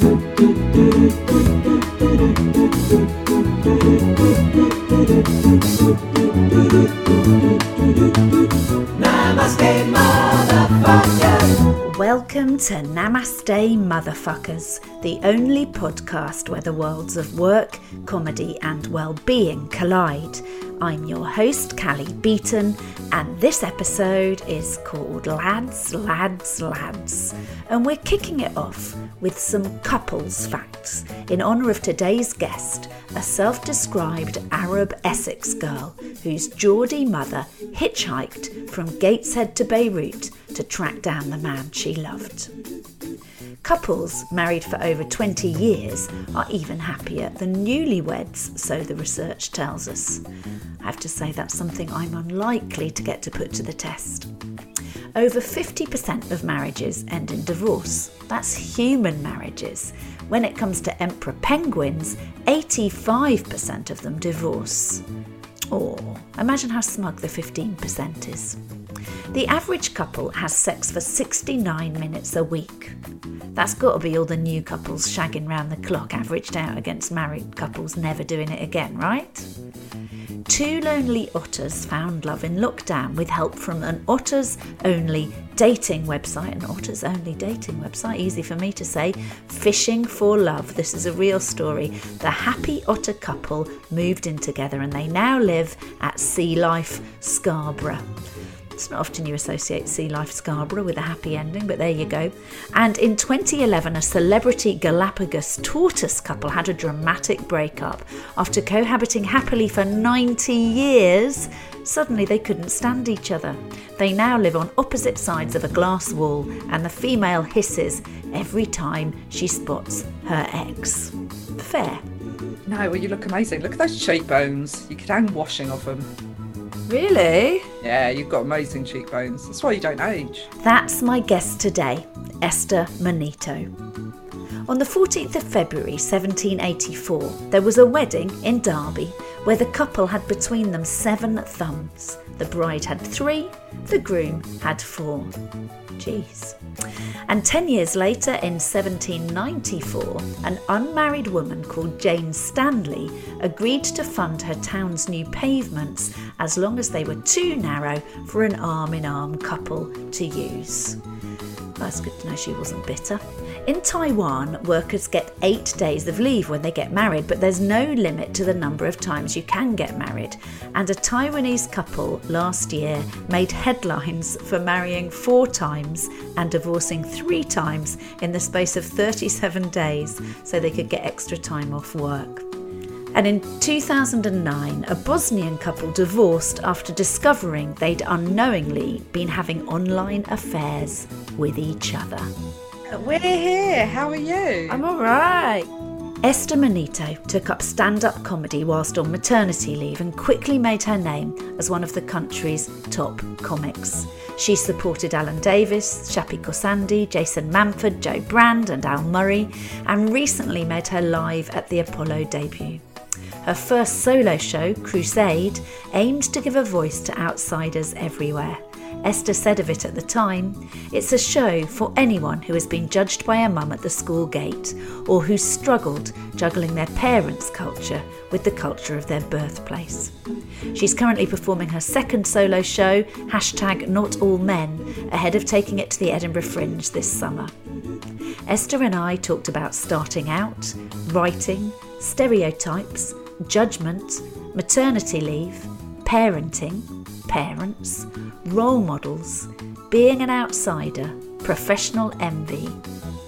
Welcome to Namaste Motherfuckers, the only podcast where the worlds of work, comedy, and well-being collide. I'm your host, Cally Beaton, and this episode is called Lads, Lads, Lads. And we're kicking it off with some couples facts in honour of today's guest, a self described Arab Essex girl whose Geordie mother hitchhiked from Gateshead to Beirut to track down the man she loved. Couples married for over 20 years are even happier than newlyweds, so the research tells us. I have to say that's something I'm unlikely to get to put to the test. Over 50% of marriages end in divorce. That's human marriages. When it comes to emperor penguins, 85% of them divorce. Or oh, imagine how smug the 15% is. The average couple has sex for 69 minutes a week. That's got to be all the new couples shagging round the clock averaged out against married couples never doing it again, right? Two lonely otters found love in lockdown with help from an otters only dating website, an otters only dating website, easy for me to say, Fishing for Love. This is a real story. The happy otter couple moved in together and they now live at Sea Life Scarborough. It's not often you associate Sea Life Scarborough with a happy ending, but there you go. And in 2011, a celebrity Galapagos tortoise couple had a dramatic breakup. After cohabiting happily for 90 years, suddenly they couldn't stand each other. They now live on opposite sides of a glass wall, and the female hisses every time she spots her ex. Fair. No, well, you look amazing. Look at those cheekbones. You could hang washing off them. Really? Yeah, you've got amazing cheekbones. That's why you don't age. That's my guest today, Esther Manito. On the 14th of February 1784, there was a wedding in Derby where the couple had between them seven thumbs. The bride had three, the groom had four. Jeez. And 10 years later, in 1794, an unmarried woman called Jane Stanley agreed to fund her town's new pavements as long as they were too narrow for an arm in arm couple to use. That's good to know she wasn't bitter. In Taiwan, workers get eight days of leave when they get married, but there's no limit to the number of times you can get married. And a Taiwanese couple last year made headlines for marrying four times and divorcing three times in the space of 37 days so they could get extra time off work. And in 2009, a Bosnian couple divorced after discovering they'd unknowingly been having online affairs with each other. We're here. How are you? I'm all right. Esther Manito took up stand up comedy whilst on maternity leave and quickly made her name as one of the country's top comics. She supported Alan Davies, Shappi Khorsandi, Jason Manford, Jo Brand, and Al Murray, and recently made her live at the Apollo debut. Her first solo show, Crusade, aimed to give a voice to outsiders everywhere. Esther said of it at the time, it's a show for anyone who has been judged by a mum at the school gate or who's struggled juggling their parents' culture with the culture of their birthplace. She's currently performing her second solo show, hashtag Not All Men, ahead of taking it to the Edinburgh Fringe this summer. Esther and I talked about starting out, writing, stereotypes, judgment, maternity leave, parenting, parents, role models, being an outsider, professional envy,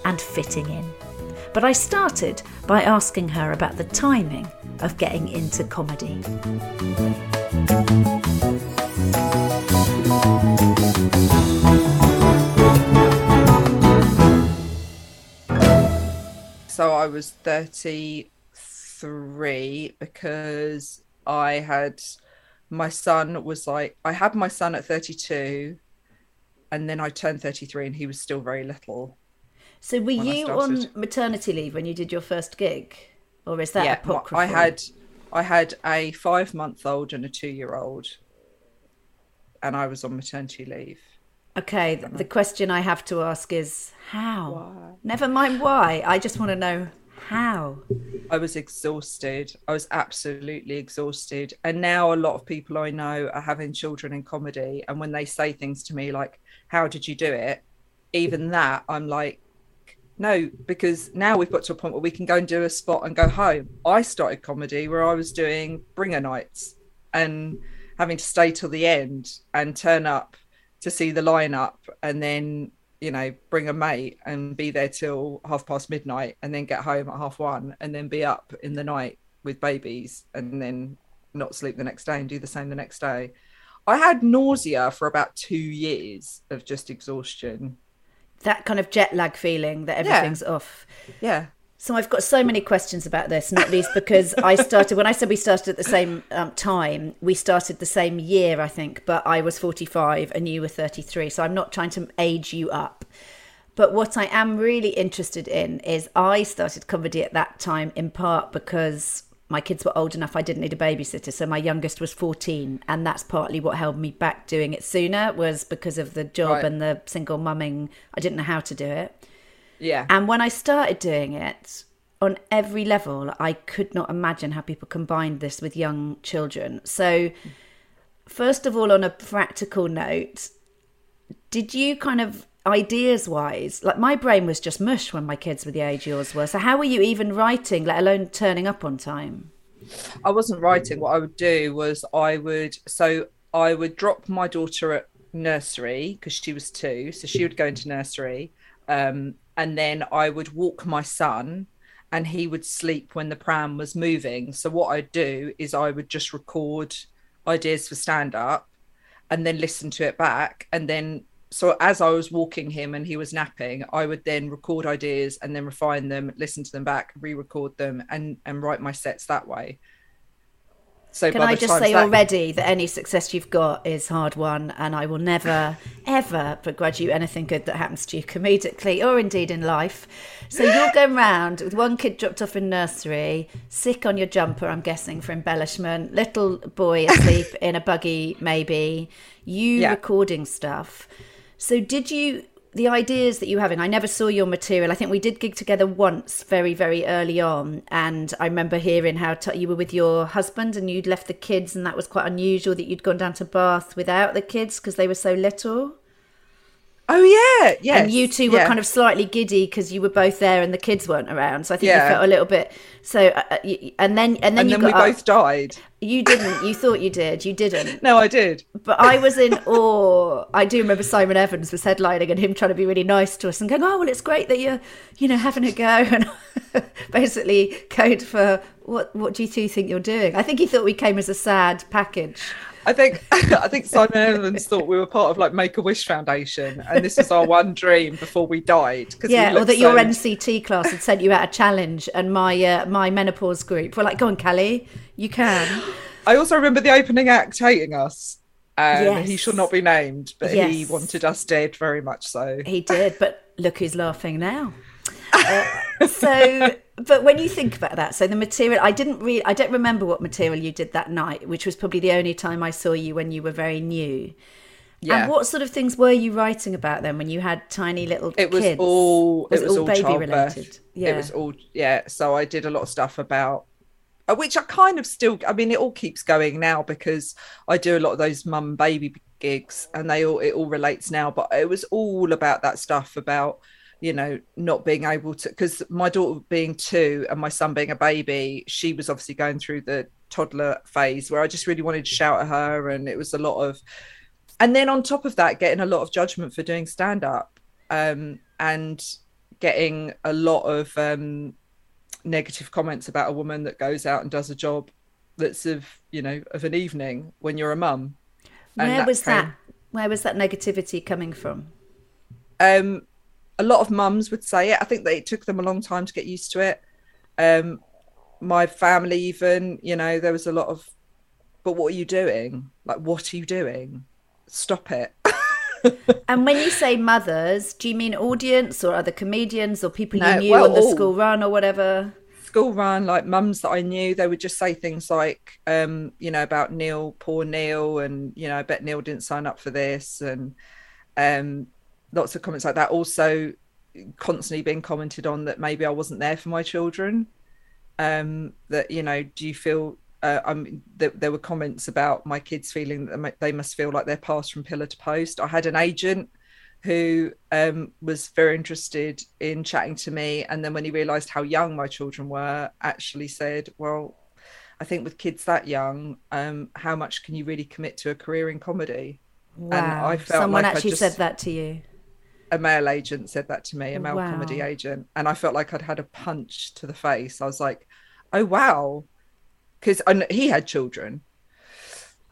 and fitting in. But I started by asking her about the timing of getting into comedy. So I was 33 because I had my son was like I had my son at 32 and then I turned 33 and he was still very little. So were you on maternity leave when you did your first gig? Or is that yeah, apocryphal? I had I had a 5 month old and a 2 year old and I was on maternity leave. Okay, th- the question I have to ask is how? Never mind why. I just want to know how. I was exhausted. I was absolutely exhausted. And now a lot of people I know are having children in comedy. And when they say things to me like, How did you do it? Even that, I'm like, No, because now we've got to a point where we can go and do a spot and go home. I started comedy where I was doing bringer nights and having to stay till the end and turn up to see the lineup and then you know bring a mate and be there till half past midnight and then get home at half one and then be up in the night with babies and then not sleep the next day and do the same the next day. I had nausea for about two years of just exhaustion. That kind of jet lag feeling that everything's off. yeah So I've got so many questions about this, not least because I started when I said we started at the same um, time. We started the same year, I think, but I was forty-five and you were thirty-three. So I'm not trying to age you up. But what I am really interested in is I started comedy at that time in part because my kids were old enough I didn't need a babysitter. So my youngest was 14 and that's partly what held me back doing it sooner was because of the job Right. and the single mumming. I didn't know how to do it. Yeah And when I started doing it on every level, I could not imagine how people combined this with young children. So, first of all, on a practical note, did you kind of ideas wise, like my brain was just mush when my kids were the age yours were. So, how were you even writing, let alone turning up on time? I wasn't writing. What I would do was I would so I would drop my daughter at nursery because she was two, so she would go into nursery, um, and then I would walk my son, and he would sleep when the pram was moving. So what I'd do is I would just record ideas for stand up, and then listen to it back, and then. So as I was walking him and he was napping, I would then record ideas and then refine them, listen to them back, re-record them, and and write my sets that way. So Can I just say that- already that any success you've got is hard won, and I will never, ever begrudge you anything good that happens to you comedically or indeed in life. So you're going round with one kid dropped off in nursery, sick on your jumper, I'm guessing, for embellishment, little boy asleep in a buggy, maybe, you Yeah. recording stuff. So did you the ideas that you having? I never saw your material. I think we did gig together once, very very early on, and I remember hearing how t- you were with your husband and you'd left the kids, and that was quite unusual that you'd gone down to Bath without the kids because they were so little. Oh yeah, yes, and you two were yeah. kind of slightly giddy because you were both there and the kids weren't around. So I think Yeah. you felt a little bit. So uh, uh, you, and then and then and you then we up. both died. You didn't. You thought you did. You didn't. No, I did. But I was in awe. I do remember Simon Evans was headlining and him trying to be really nice to us and going, "Oh well, it's great that you're, you know, having a go." And basically code for what what do you two think you're doing? I think he thought we came as a sad package. I think I think Simon Evans thought we were part of like Make a Wish Foundation, and this was our one dream before we died. Yeah, or that your NCT class had sent you out a challenge, and my uh, my menopause group were like, "Go on, Cally, you can." I also remember the opening act hating us. Um, Yes. He shall not be named, but he wanted us dead very much so. He did, but look who's laughing now. Uh, so, but when you think about that, so the material, I didn't really, I don't remember what material you did that night, which was probably the only time I saw you when you were very new. Yeah. And what sort of things were you writing about then when you had tiny little it was kids? all Was it was all, baby childbirth. related? Yeah. It was all yeah. So I did a lot of stuff about uh, which I kind of still I mean it all keeps going now because I do a lot of those mum baby gigs and they all it all relates now but it was all about that stuff about you know not being able to because my daughter being two and my son being a baby she was obviously going through the toddler phase where I just really wanted to shout at her and it was a lot of and then on top of that getting a lot of judgment for doing stand up um, and getting a lot of um, negative comments about a woman that goes out and does a job that's of you know of an evening when you're a mum Where was came- that? Where was that negativity coming from? um a lot of mums would say it. I think that it took them a long time to get used to it. Um, my family, even, you know, there was a lot of, but what are you doing? Like, what are you doing? Stop it. and when you say mothers, do you mean audience or other comedians or people No, you knew well, on the all. school run or whatever? school run, like mums that I knew, they would just say things like, um, you know, about Neil, poor Neil, and you know, I bet Neil didn't sign up for this, and um, lots of comments like that. Also, constantly being commented on that maybe I wasn't there for my children. Um, that you know, do you feel? Uh, I mean, th- there were comments about my kids feeling that they must feel like they're passed from pillar to post. I had an agent who um, was very interested in chatting to me. And then when he realized how young my children were, actually said, Well, I think with kids that young, um, how much can you really commit to a career in comedy? Wow. I felt Someone like actually just- said that to you. A male agent said that to me, a male Wow. comedy agent. And I felt like I'd had a punch to the face. I was like, Oh, wow. Because he had children.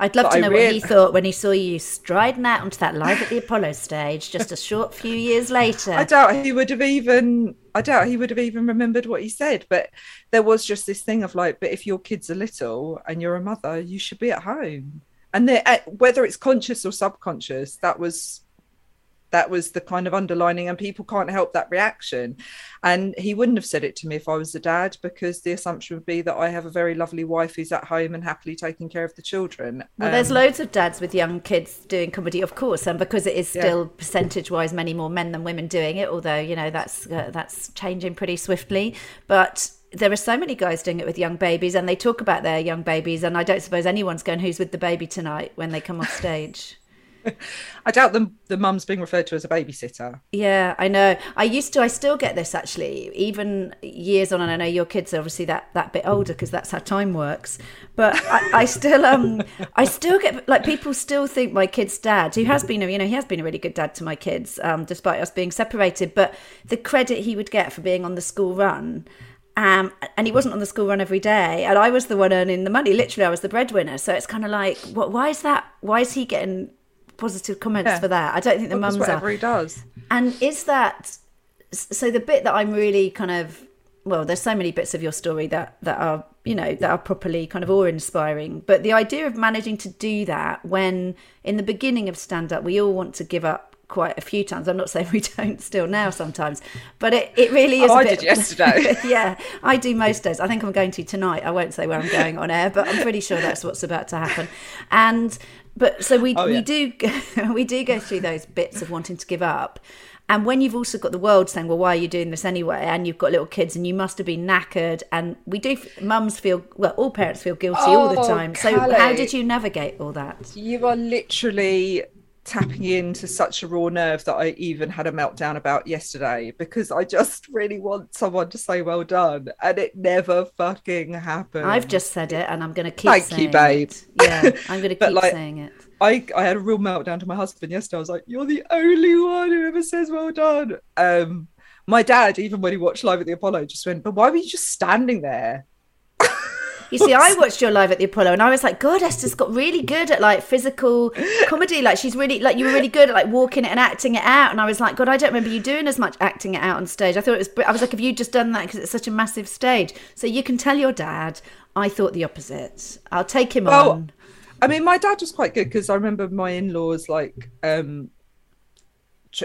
I'd love But to know what he thought when he saw you striding out onto that live at the Apollo stage just a short few years later. I doubt he would have even I doubt he would have even remembered what he said. But there was just this thing of like, but if your kids are little and you're a mother, you should be at home. And uh, whether it's conscious or subconscious, that was that was the kind of underlining, and people can't help that reaction. And he wouldn't have said it to me if I was a dad, because the assumption would be that I have a very lovely wife who's at home and happily taking care of the children. Well, there's Um, loads of dads with young kids doing comedy, of course, and because it is Yeah. still percentage-wise many more men than women doing it, although you know that's uh, that's changing pretty swiftly. But there are so many guys doing it with young babies, and they talk about their young babies, and I don't suppose anyone's going, "Who's with the baby tonight?" when they come off stage. I doubt the the mum's being referred to as a babysitter. Yeah, I know. I used to. I still get this actually, even years on. And I know your kids are obviously that that bit older because that's how time works. But I, I still um I still get like people still think my kid's dad, who has been a you know he has been a really good dad to my kids, um, despite us being separated. But the credit he would get for being on the school run. Um, and he wasn't on the school run every day, and I was the one earning the money. Literally, I was the breadwinner. So it's kind of like, what? Why is that? Why is he getting positive comments Yeah. for that? I don't think the mums are. whatever he does. And is that so? The bit that I'm really kind of well, there's so many bits of your story that that are you know that are properly kind of awe-inspiring. But the idea of managing to do that when in the beginning of stand-up we all want to give up quite a few times. I'm not saying we don't still now sometimes, but it, it really is. Oh, I bit, did yesterday. yeah, I do most days. I think I'm going to tonight. I won't say where I'm going on air, but I'm pretty sure that's what's about to happen. And but so we Oh, we do we do go through those bits of wanting to give up. And when you've also got the world saying, "Well, why are you doing this anyway?" and you've got little kids, and you must have been knackered, and we do, mums feel well, all parents feel guilty all the Oh, time. So, how did you navigate all that? You are literally tapping into such a raw nerve that I even had a meltdown about yesterday because I just really want someone to say well done and it never fucking happened. I've just said it, and I'm going to keep Thank saying you, babe. it. Yeah, I'm going to keep like, saying it. I, I had a real meltdown to my husband yesterday. I was like, You're the only one who ever says well done. Um my dad, even when he watched live at the Apollo, just went, But why were you just standing there? You see, I watched your live at the Apollo, and I was like, "God, Esther's got really good at like physical comedy. Like she's really like you were really good at like walking it and acting it out." And I was like, "God, I don't remember you doing as much acting it out on stage." I thought it was. I was like, "Have you just done that because it's such a massive stage?" So you can tell your dad. I thought the opposite. I'll take him Well, on. I mean, my dad was quite good because I remember my in-laws like, um,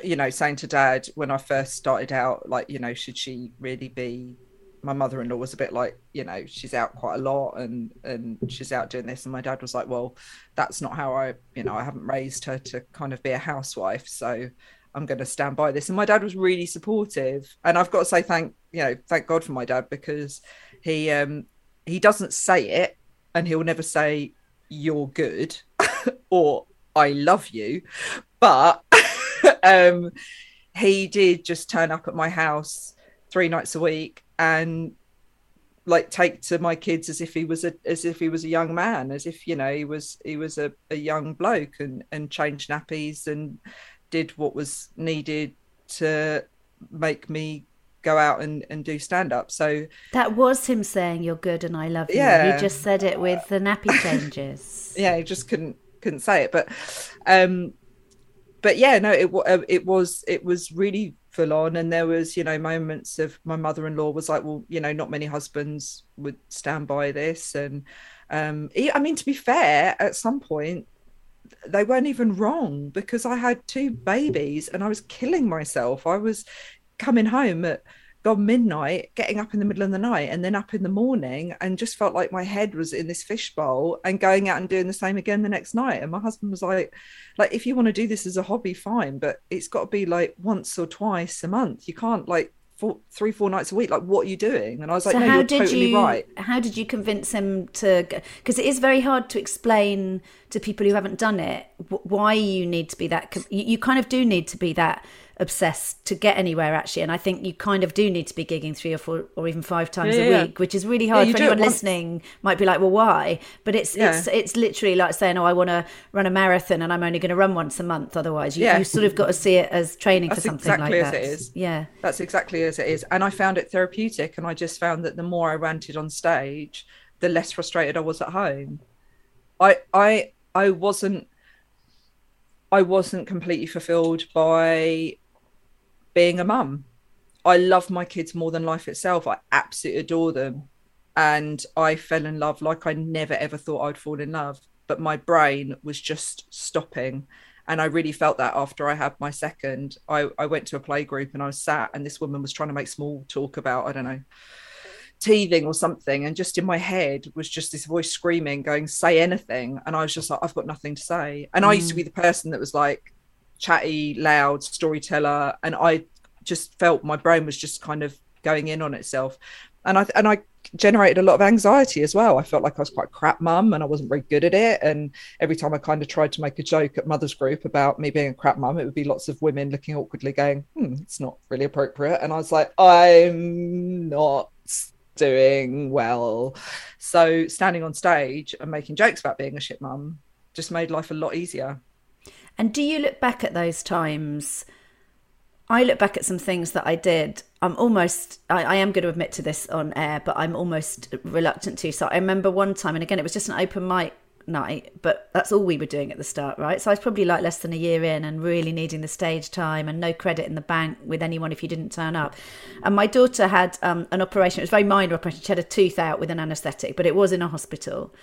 you know, saying to dad when I first started out, like, you know, should she really be? My mother-in-law was a bit like, you know, she's out quite a lot and and she's out doing this, and my dad was like, well, that's not how I, you know, I haven't raised her to kind of be a housewife, so I'm going to stand by this. And my dad was really supportive, and I've got to say thank, you know, thank God for my dad because he um he doesn't say it, and he'll never say you're good or I love you. But um, he did just turn up at my house three nights a week and like take to my kids as if he was a as if he was a young man, as if you know he was he was a, a young bloke and and changed nappies and did what was needed to make me go out and, and do stand up. So That was him saying, "You're good and I love you." Yeah. He just said it with the nappy changes. yeah, he just couldn't couldn't say it. But um, but yeah, no, it it was it was really full on. And there was you know moments of my mother-in-law was like well you know not many husbands would stand by this. And um i mean to be fair at some point they weren't even wrong because i had two babies and i was killing myself. I was coming home at gone midnight, getting up in the middle of the night and then up in the morning and just felt like my head was in this fishbowl and going out and doing the same again the next night. And my husband was like, like, if you want to do this as a hobby, fine, but it's got to be like once or twice a month. You can't like four, three, four nights a week. Like, what are you doing? And I was like, so no, how you're did totally you, right. How did you convince him to? Because it is very hard to explain to people who haven't done it why you need to be that. You, you kind of do need to be that obsessed to get anywhere actually. And i think you kind of do need to be gigging three or four or even five times yeah, a week which is really hard yeah, for anyone listening might be like well why? But it's it's it's literally like saying oh i want to run a marathon and i'm only going to run once a month otherwise. You, you sort of got to see it as training That's for something exactly like that. it is. Yeah. That's exactly as it is. And i found it therapeutic and i just found that the more i ranted on stage the less frustrated i was at home. I i i wasn't I wasn't completely fulfilled by being a mum. I love my kids more than life itself. I absolutely adore them. And I fell in love like I never ever thought I'd fall in love. But my brain was just stopping. And I really felt that after I had my second. I, I went to a play group and I was sat, and this woman was trying to make small talk about, I don't know, teething or something. And just in my head was just this voice screaming, going, say anything. And I was just like, I've got nothing to say. And mm. I used to be the person that was like, chatty, loud storyteller, and I just felt my brain was just kind of going in on itself, and I and I generated a lot of anxiety as well. I felt like I was quite crap mum and I wasn't very good at it. And every time I kind of tried to make a joke at mother's group about me being a crap mum, it would be lots of women looking awkwardly going, hmm, it's not really appropriate. And I was like, I'm not doing well. So standing on stage and making jokes about being a shit mum just made life a lot easier. And do you look back at those times? I look back at some things that I did. I'm almost, I, I, am going to admit to this on air, but I'm almost reluctant to. So I remember one time, and again, it was just an open mic night, but that's all we were doing at the start, right? So I was probably like less than a year in and really needing the stage time and no credit in the bank with anyone if you didn't turn up. And my daughter had um, an operation, it was very minor operation. She had a tooth out with an anaesthetic, but it was in a hospital.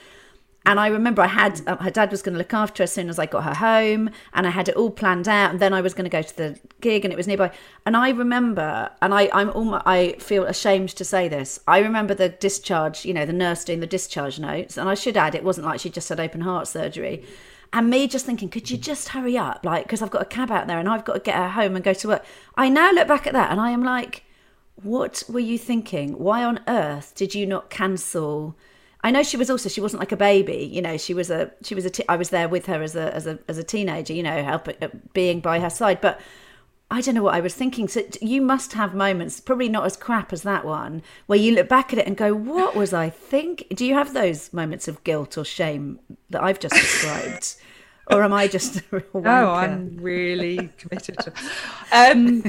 And I remember I had uh, her dad was going to look after her as soon as I got her home, and I had it all planned out. And then I was going to go to the gig, and it was nearby. And I remember, and I I'm almost, I feel ashamed to say this. I remember the discharge, you know, the nurse doing the discharge notes, and I should add, it wasn't like she just had open heart surgery. And me just thinking, could you just hurry up, like, because I've got a cab out there, and I've got to get her home and go to work. I now look back at that, and I am like, what were you thinking? Why on earth did you not cancel? I know she was also she wasn't like a baby, you know. She was a she was a. T- I was there with her as a as a as a teenager, you know, helping uh, being by her side. But I don't know what I was thinking. So you must have moments, probably not as crap as that one, where you look back at it and go, "What was I think?" Do you have those moments of guilt or shame that I've just described? or am I just no? I'm really committed. To... Um,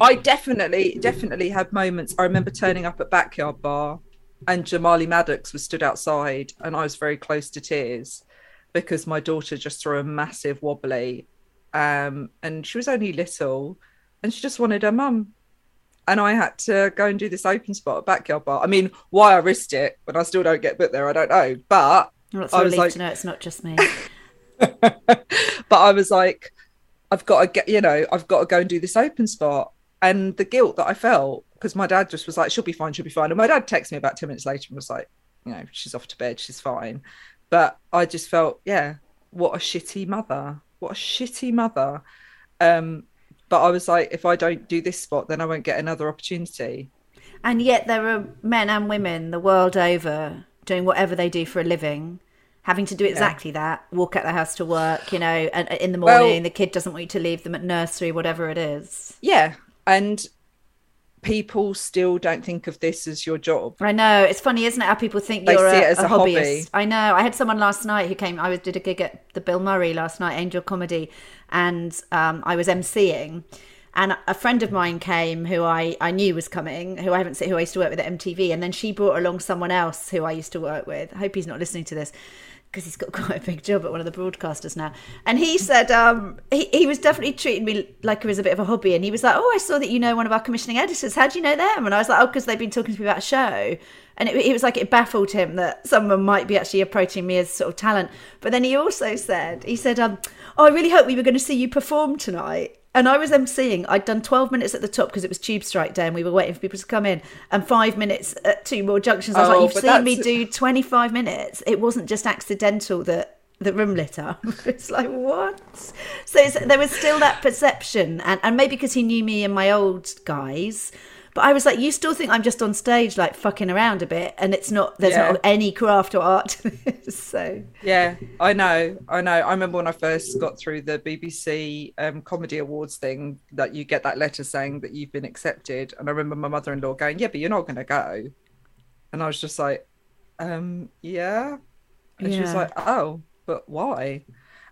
I definitely, definitely had moments. I remember turning up at backyard bar and Jamali Maddix was stood outside, and I was very close to tears because my daughter just threw a massive wobbly, um, and she was only little, and she just wanted her mum. And I had to go and do this open spot backyard bar. I mean, why I risked it when I still don't get put there, I don't know. But well, I was like, to know it's not just me. but I was like, I've got to get, you know, I've got to go and do this open spot. And the guilt that I felt because my dad just was like, she'll be fine, she'll be fine. And my dad texted me about 10 minutes later and was like, you know, she's off to bed, she's fine. But I just felt, yeah, what a shitty mother. What a shitty mother. Um, but I was like, if I don't do this spot, then I won't get another opportunity. And yet there are men and women the world over doing whatever they do for a living having to do exactly yeah. that walk out the house to work you know and in the morning well, the kid doesn't want you to leave them at nursery whatever it is yeah and people still don't think of this as your job. I know it's funny, isn't it? How people think they you're a, a, a, hobbyist. Hobby. I know. I had someone last night who came. I was did a gig at the Bill Murray last night, Angel Comedy, and um, I was emceeing. And a friend of mine came who I, I knew was coming, who I haven't seen, who I used to work with at MTV, and then she brought along someone else who I used to work with. I hope he's not listening to this because he's got quite a big job at one of the broadcasters now. And he said um, he, he was definitely treating me like it was a bit of a hobby. And he was like, Oh, I saw that you know one of our commissioning editors. How do you know them? And I was like, Oh, because they've been talking to me about a show. And it, it was like it baffled him that someone might be actually approaching me as sort of talent. But then he also said, He said, um, Oh, I really hope we were going to see you perform tonight. And I was emceeing. I'd done 12 minutes at the top because it was tube strike day and we were waiting for people to come in, and five minutes at two more junctions. I was Oh, like, You've seen me do 25 minutes. It wasn't just accidental that the room lit up. it's like, what? So it's, there was still that perception. And, and maybe because he knew me and my old guys. But I was like, you still think I'm just on stage, like fucking around a bit, and it's not. There's Yeah. not any craft or art to this. So Yeah, I know, I know. I remember when I first got through the BBC um, Comedy Awards thing that you get that letter saying that you've been accepted, and I remember my mother-in-law going, "Yeah, but you're not going to go," and I was just like, um, "Yeah," and she was like, "Oh, but why?"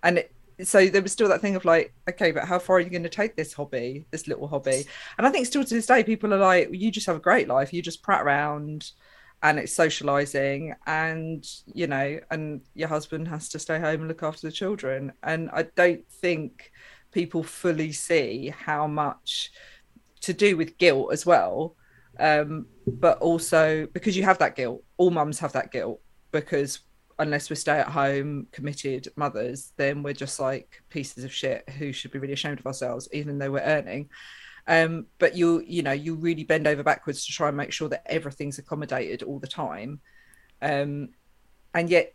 And it, so there was still that thing of like, okay, but how far are you going to take this hobby, this little hobby? And I think still to this day, people are like, you just have a great life, you just prat around and it's socializing and you know and your husband has to stay home and look after the children and i don't think people fully see how much to do with guilt as well um but also because you have that guilt all mums have that guilt because unless we're stay at home committed mothers then we're just like pieces of shit who should be really ashamed of ourselves even though we're earning. Um but you you know you really bend over backwards to try and make sure that everything's accommodated all the time. Um and yet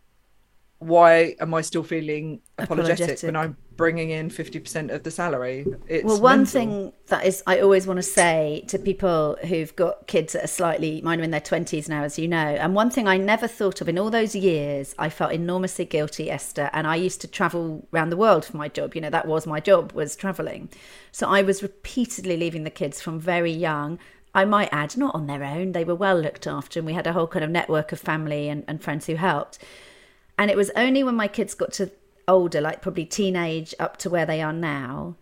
why am i still feeling apologetic, Apologetic. when i'm bringing in 50% of the salary it's well, one mental. thing that is, I always want to say to people who've got kids that are slightly, mine are in their 20s now, as you know, and one thing I never thought of in all those years, I felt enormously guilty, Esther, and I used to travel around the world for my job. You know, that was my job, was traveling. So I was repeatedly leaving the kids from very young. I might add, not on their own, they were well looked after, and we had a whole kind of network of family and, and friends who helped. And it was only when my kids got to older, like probably teenage up to where they are now,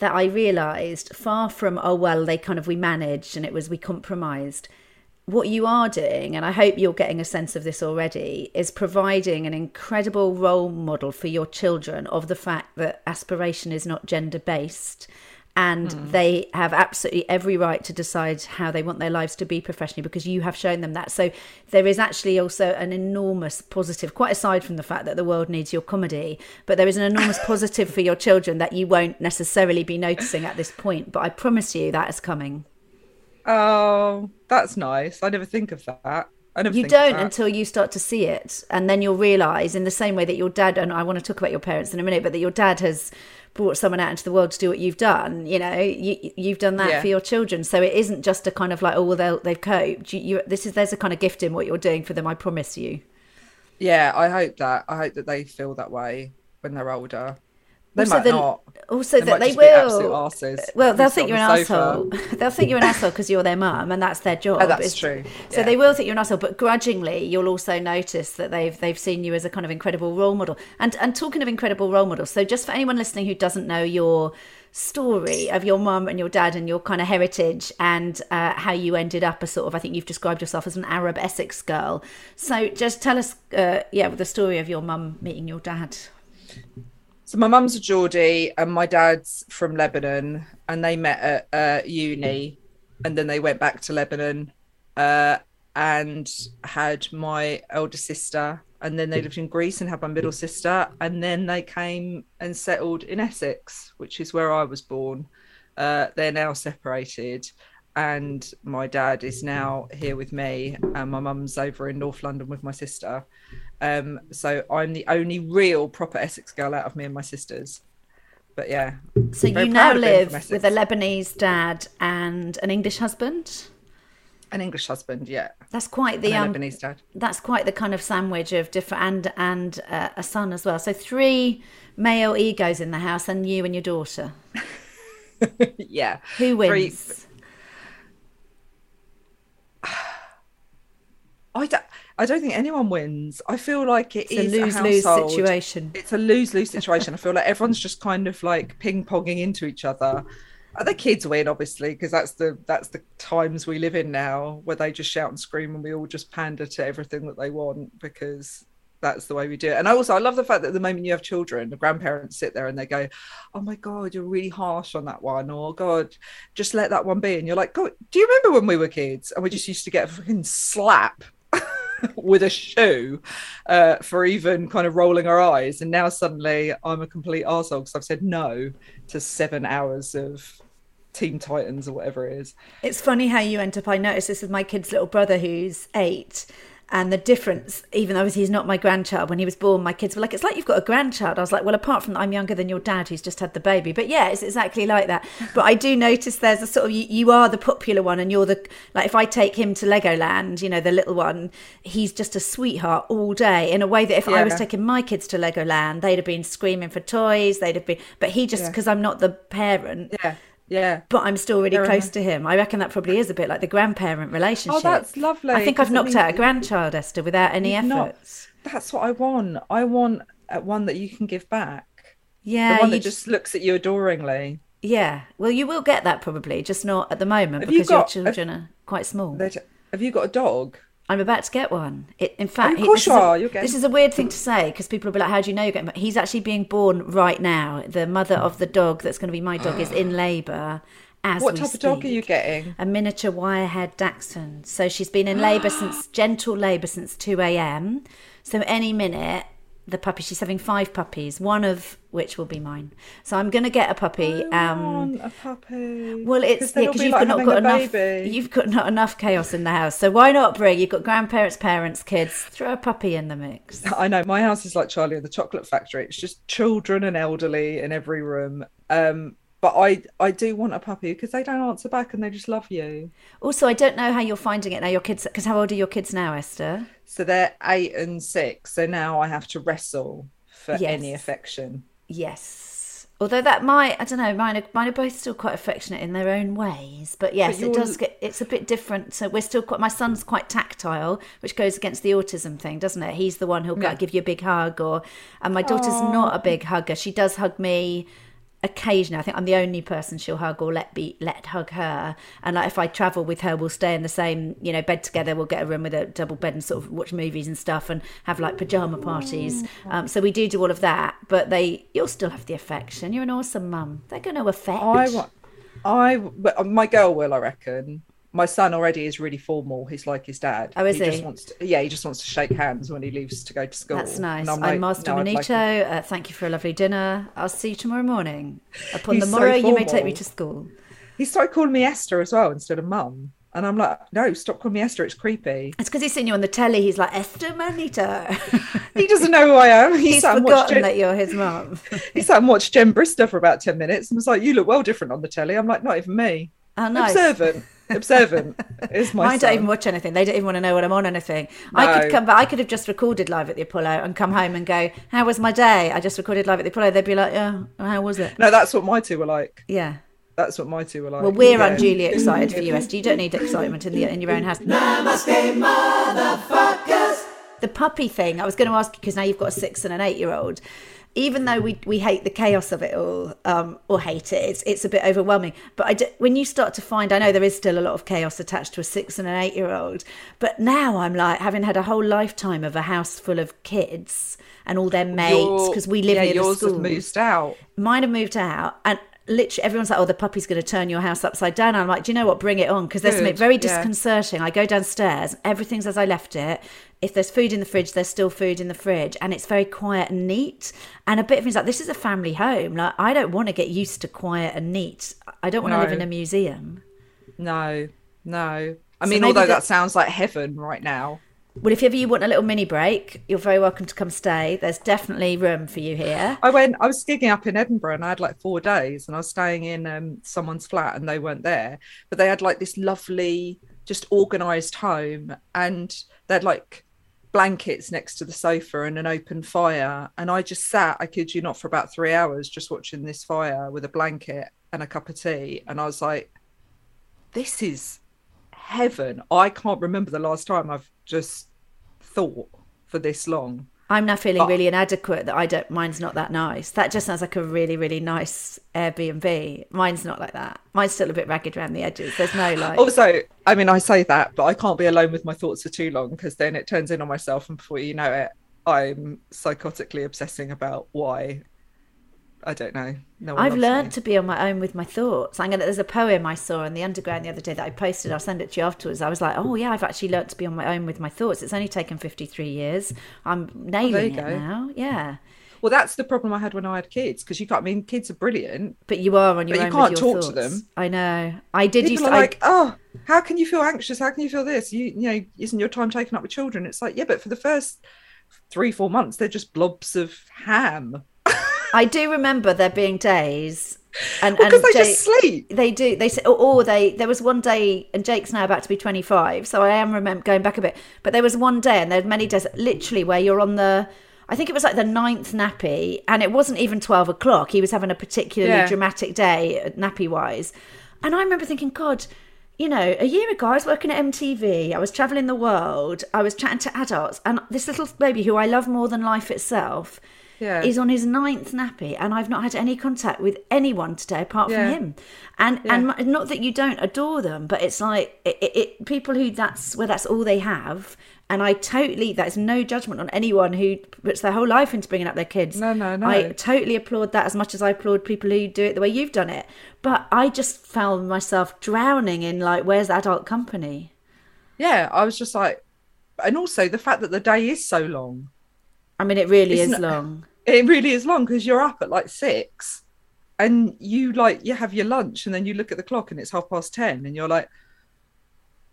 that I realised far from, oh, well, they kind of, we managed and it was, we compromised. What you are doing, and I hope you're getting a sense of this already, is providing an incredible role model for your children of the fact that aspiration is not gender based and hmm. they have absolutely every right to decide how they want their lives to be professionally because you have shown them that. So there is actually also an enormous positive, quite aside from the fact that the world needs your comedy, but there is an enormous positive for your children that you won't necessarily be noticing at this point. But I promise you that is coming. oh that's nice i never think of that i never You don't until you start to see it, and then you'll realise, in the same way that your dad and I want to talk about your parents in a minute, but that your dad has brought someone out into the world to do what you've done. You know, you you've done that Yeah. for your children, so it isn't just a kind of like, oh, well, they'll, they've coped. You, you, this is there's a kind of gift in what you're doing for them. I promise you. yeah i hope that i hope that they feel that way when they're older they Also might the- not Also, They that they just be absolute will. Well, they'll think you're an sofa. asshole. they'll think you're an asshole because you're their mum, and that's their job. Oh, that's It's- true. So Yeah. they will think you're an asshole, but grudgingly, you'll also notice that they've they've seen you as a kind of incredible role model. And and talking of incredible role models, so just for anyone listening who doesn't know your story of your mum and your dad and your kind of heritage and uh, how you ended up a sort of I think you've described yourself as an Arab Essex girl. So just tell us, uh, yeah, the story of your mum meeting your dad. So my mum's a Geordie and my dad's from Lebanon, and they met at uh, uni, and then they went back to Lebanon, uh, and had my elder sister, and then they lived in Greece and had my middle sister, and then they came and settled in Essex, which is where I was born. Uh, they're now separated, and my dad is now here with me, and my mum's over in North London with my sister. Um, so I'm the only real proper Essex girl out of me and my sisters. But yeah, So you now proud of being live with a Lebanese dad and an English husband. an English husband, yeah, That's quite the um, Lebanese dad. that's quite the kind of sandwich of different and and uh, a son as well. So three male egos in the house, and you and your daughter. yeah, Who Three- wins? I don't, I don't think anyone wins. I feel like it It's a lose lose situation. It's a lose lose situation. I feel like everyone's just kind of like ping ponging into each other. The kids win, obviously, because that's the that's the times we live in now, where they just shout and scream, and we all just pander to everything that they want because that's the way we do it. And I also I love the fact that the moment you have children, the grandparents sit there and they go, "Oh my god, you're really harsh on that one," or "God, just let that one be." And you're like, "God, do you remember when we were kids and we just used to get a fucking slap?" with a shoe uh, for even kind of rolling our eyes. And now suddenly I'm a complete arsehole because I've said no to seven hours of Teen Titans or whatever it is. It's funny how you end up. I noticed this with my kid's little brother who's eight. And the difference, even though he's not my grandchild, when he was born, my kids were like, it's like you've got a grandchild. I was like, well, apart from that, I'm younger than your dad who's just had the baby. But yeah, it's exactly like that. But I do notice there's a sort of, you, you are the popular one and you're the, like, if I take him to Legoland, you know, the little one, he's just a sweetheart all day in a way that if I was taking my kids to Legoland, they'd have been screaming for toys. They'd have been, but he just, Yeah. because I'm not the parent, Yeah. Yeah. but I'm still really Fair close enough. to him. I reckon that probably is a bit like the grandparent relationship. Oh, that's lovely. I think I've knocked means out a grandchild, Esther, without any You've not- efforts. That's what I want. I want uh, one that you can give back. Yeah, the one that just looks at you adoringly. yeah. Well, you will get that probably, just not at the moment Have you because your got- children are quite small. Have you got a dog? I'm about to get one. It, in fact, of course this, you is a, are, you're getting- this is a weird thing to say because people will be like, "How do you know you're getting?" But he's actually being born right now. The mother of the dog that's going to be my dog is in labour. As What type of dog are you getting? a miniature wirehaired dachshund. So she's been in labour since gentle labour since two a.m. So any minute the puppy she's having five puppies, one of which will be mine. So I'm going to get a puppy. Um, want a puppy. well, it's then yeah, because you've like got not got enough. baby. You've got not enough chaos in the house. So why not bring? You've got grandparents, parents, kids. Throw a puppy in the mix. I know my house is like Charlie and the Chocolate Factory. It's just children and elderly in every room. Um, but I I do want a puppy because they don't answer back and they just love you. Also, I don't know how you're finding it now. Your kids, because how old are your kids now, Esther? So they're eight and six. So now I have to wrestle for Yes. any affection. Yes. Although that might, I don't know, mine are, mine are both still quite affectionate in their own ways. But yes, it does get, it's a bit different. So we're still quite, my son's quite tactile, which goes against the autism thing, doesn't it? He's the one who'll like, give you a big hug or, and my daughter's not a big hugger. She does hug me occasionally. I think I'm the only person she'll hug or let be, let hug her. And like if I travel with her, we'll stay in the same, you know, bed together. We'll get a room with a double bed and sort of watch movies and stuff and have like pajama parties. Um, so we do do all of that, but they, you'll still have the affection. You're an awesome mum. They're going to affect. I. I my girl will. I reckon. My son already is really formal. He's like his dad. Oh, is he? he? Just wants to, yeah, he just wants to shake hands when he leaves to go to school. That's nice. I'm, like, Master "No, like Manito. uh, thank you for a lovely dinner. I'll see you tomorrow morning. Upon the so morrow, you may take me to school. He started calling me Esther as well instead of Mum, and I'm like, no, stop calling me Esther. It's creepy. It's because he's seen you on the telly. He's like Esther Manito. He doesn't know who I am. He he's sat and watched forgotten Jen, that you're his mum. he sat and watched Jen Brister for about ten minutes and was like, "You look well different on the telly." I'm like, "Not even me." Oh, nice. Observant, observant is my. Mine don't even watch anything. They don't even want to know when I'm on anything. I could come back. I could have just recorded live at the Apollo and come home and go, "How was my day?" I just recorded live at the Apollo. They'd be like, "Yeah, how was it?" No, that's what my two were like. Yeah. That's what my two were like. Well, we're Yeah. unduly excited for you, Esther. You don't need excitement in the in your own house. Namaste, motherfuckers. the puppy thing, I was going to ask you because now you've got a six and an eight year old. Even though we, we hate the chaos of it all, um, or hate it, it's, it's a bit overwhelming. But I d- when you start to find, I know there is still a lot of chaos attached to a six and an eight year old, but now I'm like, having had a whole lifetime of a house full of kids and all their mates, because we live yeah, near the yours school have moved out. mine have moved out and literally everyone's like oh the puppy's going to turn your house upside down. I'm like do you know what? Bring it on because there's something Good, very yeah. disconcerting. I go downstairs everything's as i left it. If there's food in the fridge there's still food in the fridge and it's very quiet and neat. And a bit of me's like this is a family home. Like i don't want to get used to quiet and neat. I don't want to live in a museum. No, no. I So mean, although that sounds like heaven right now. Well if ever you want a little mini break you're very welcome to come stay there's definitely room for you here I went. I was gigging up in Edinburgh, and I had like four days, and I was staying in um, someone's flat, and they weren't there, but they had like this lovely, just organised home, and they had like blankets next to the sofa and an open fire, and I just sat. I kid you not, for about three hours, just watching this fire with a blanket and a cup of tea, and I was like, "This is heaven." I can't remember the last time I've just thought for this long. I'm now feeling But- really inadequate that I don't. Mine's not that nice. That just sounds like a really, really nice Airbnb. Mine's not like that. Mine's still a bit ragged around the edges. There's no like. Also, I mean, I say that, but I can't be alone with my thoughts for too long because then it turns in on myself, and before you know it, I'm psychotically obsessing about why. I don't know. No one I've learned me. to be on my own with my thoughts. I'm gonna. There's a poem I saw on the underground the other day that I posted. I'll send it to you afterwards. I was like, oh yeah, I've actually learned to be on my own with my thoughts. It's only taken 53 years. I'm oh, nailing you it go. now. Yeah, Well, that's the problem I had when I had kids because you can't. I mean, kids are brilliant. but you are on your But you own can't with your talk to them. I know. I did used People to. are I- like, oh, how can you feel anxious? How can you feel this? You, you know, isn't your time taken up with children? It's like, yeah, but for the first three, four months, they're just blobs of ham I do remember there being days, and because and they Jake- just sleep. They do. They say, or, or they. There was one day, and Jake's now about to be twenty five, so I am remember going back a bit. But there was one day, and there were many days, literally, where you're on the. I think it was like the ninth nappy, and it wasn't even twelve o'clock. He was having a particularly Yeah. dramatic day, uh, nappy wise, and I remember thinking, God. You know, a year ago, I was working at MTV. I was traveling the world. I was chatting to adults, and this little baby, who I love more than life itself, Yeah. is on his ninth nappy, and I've not had any contact with anyone today apart Yeah. from him. And and m- not that you don't adore them, but it's like it, it, it, people who that's where that's all they have. And I totally that's no judgment on anyone who puts their whole life into bringing up their kids. No, no, no. I totally applaud that as much as I applaud people who do it the way you've done it. But I just found myself drowning in like, where's adult company? Yeah, I was just like, and also the fact that the day is so long. I mean, it really It's is not- long. It really is long because you're up at like six, and you like you have your lunch, and then you look at the clock and it's half past ten, and you're like,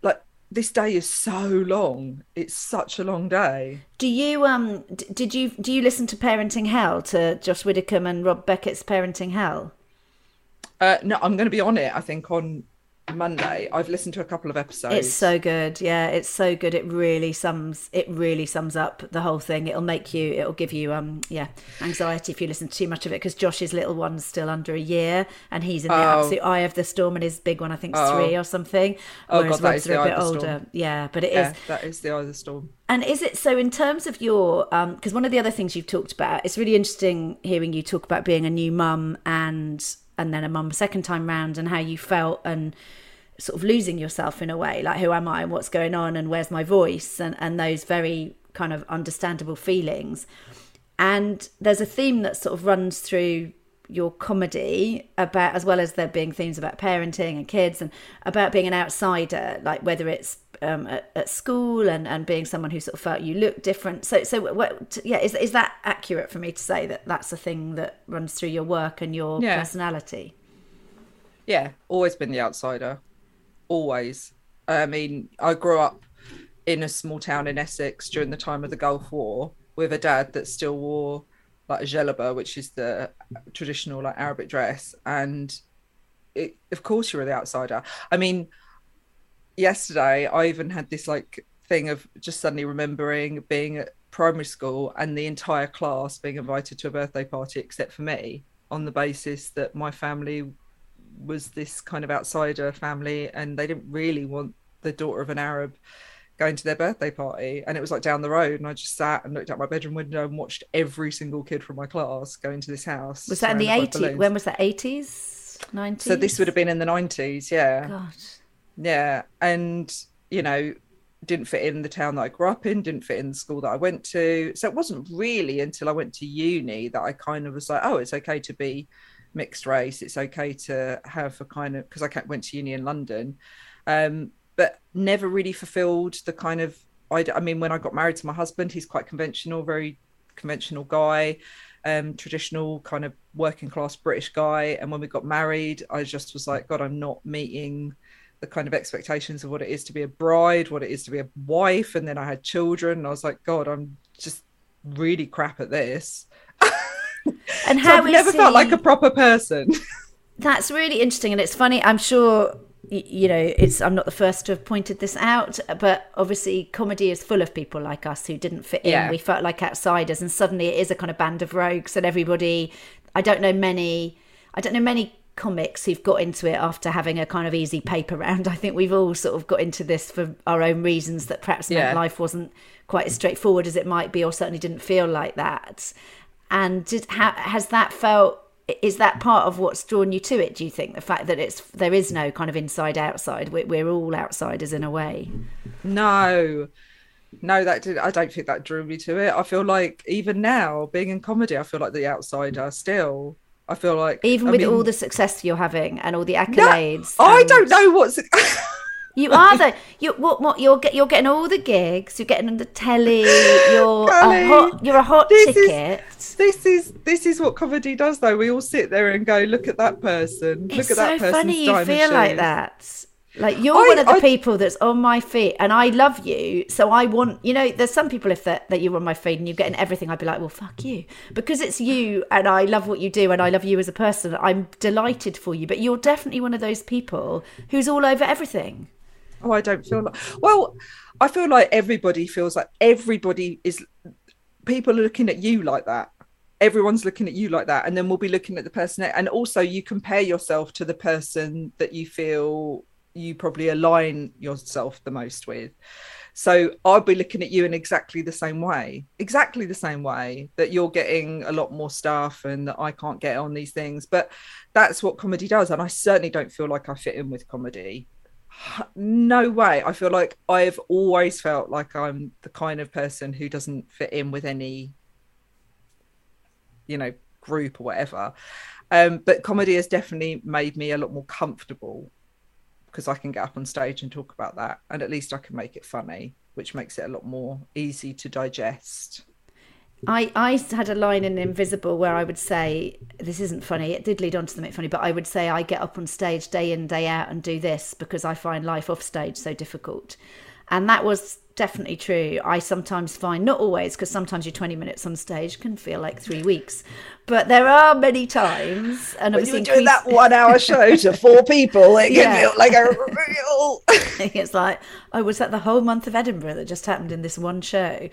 like this day is so long. It's such a long day. Do you um d- did you do you listen to Parenting Hell to Josh Widdicombe and Rob Beckett's Parenting Hell? Uh, no, I'm going to be on it. I think on Monday. I've listened to a couple of episodes. It's so good. Yeah, it's so good. It really sums it really sums up the whole thing. It'll make you it'll give you um yeah, anxiety if you listen to too much of it because Josh's little one's still under a year and he's in the Oh. absolute eye of the storm and his big one I think is Oh. 3 or something. Oh, Whereas God, that Rob's are the a eye bit of the older. storm. Yeah, but it is. yeah, that is the eye of the storm. And is it so in terms of your because one of the other things you've talked about, it's really interesting hearing you talk about being a new mum and and then a mum a second time round and how you felt and sort of losing yourself in a way, like who am I and what's going on and where's my voice and, and those very kind of understandable feelings. And there's a theme that sort of runs through your comedy about as well as there being themes about parenting and kids and about being an outsider like whether it's um, at, at school and, and being someone who sort of felt you look different so so what yeah is, is that accurate for me to say that that's a thing that runs through your work and your Yeah. personality Yeah, always been the outsider. Always. I mean, I grew up in a small town in Essex during the time of the Gulf War with a dad that still wore like a jellaba, which is the traditional like Arabic dress, and it, of course you were the outsider. I mean, yesterday I even had this like thing of just suddenly remembering being at primary school and the entire class being invited to a birthday party except for me on the basis that my family was this kind of outsider family and they didn't really want the daughter of an Arab going to their birthday party. And it was like down the road and I just sat and looked out my bedroom window and watched every single kid from my class go into this house. was that in the surrounded 80s when was that? 80s 90s so this would have been in the 90s yeah. God yeah and you know didn't fit in the town that i grew up in didn't fit in the school that i went to. So it wasn't really until i went to uni that i kind of was like oh it's okay to be mixed race. It's okay to have a kind of because i went to uni in london. Um but never really fulfilled the kind of I, I mean when i got married to my husband he's quite conventional very conventional guy um traditional kind of working class british guy. And when we got married i just was like god i'm not meeting the kind of expectations of what it is to be a bride, what it is to be a wife, and then I had children. And I was like, God, I'm just really crap at this. and So how I've is never felt like a proper person. That's really interesting, and it's funny. I'm sure you know it's. I'm not the first to have pointed this out, but obviously, comedy is full of people like us who didn't fit in. Yeah. We felt like outsiders, and suddenly it is a kind of band of rogues, and everybody. I don't know many. I don't know many comics who've got into it after having a kind of easy paper round. I think we've all sort of got into this for our own reasons that perhaps meant life wasn't quite as straightforward as it might be, or certainly didn't feel like that. And did, ha, has that felt? Is that part of what's drawn you to it? Do you think the fact that it's there is no kind of inside outside? We're, we're all outsiders in a way. no, no, that did. I don't think that drew me to it. I feel like even now, being in comedy, I feel like the outsider still. I feel like even I with mean, all the success you're having and all the accolades. I don't know what's. You are though. You what? What? You're get. You're getting all the gigs. You're getting on the telly. You're a hot. You're a hot this is- ticket. this is this is what comedy does, though. We all sit there and go, "Look at that person. Look it's at that so person's funny you feel like that. Like you're I- one of the I- people that's on my feet, and I love you. So I want, you know, there's some people if that that you're on my feed and you're getting everything, I'd be like, well, fuck you, because it's you, and I love what you do, and I love you as a person. I'm delighted for you, but you're definitely one of those people who's all over everything. Oh, I don't feel like. Well, I feel like everybody feels like everybody is. People are looking at you like that. Everyone's looking at you like that, and then we'll be looking at the person. And also, you compare yourself to the person that you feel you probably align yourself the most with. So I'll be looking at you in exactly the same way, exactly the same way that you're getting a lot more stuff and that I can't get on these things. But that's what comedy does. And I certainly don't feel like I fit in with comedy. No way. I feel like I've always felt like I'm the kind of person who doesn't fit in with any, you know, group or whatever. Um, but comedy has definitely made me a lot more comfortable because I can get up on stage and talk about that, and at least I can make it funny, which makes it a lot more easy to digest. I, I had a line in Invisible where I would say, this isn't funny. It did lead on to the make funny, but I would say I get up on stage day in, day out and do this because I find life off stage so difficult. And that was definitely true. I sometimes find, not always, because sometimes your 20 minutes on stage can feel like three weeks, but there are many times. And When you obviously, were doing that one hour show to four people, it Yeah. can feel like a real. it's like, oh, was that the whole month of Edinburgh that just happened in this one show?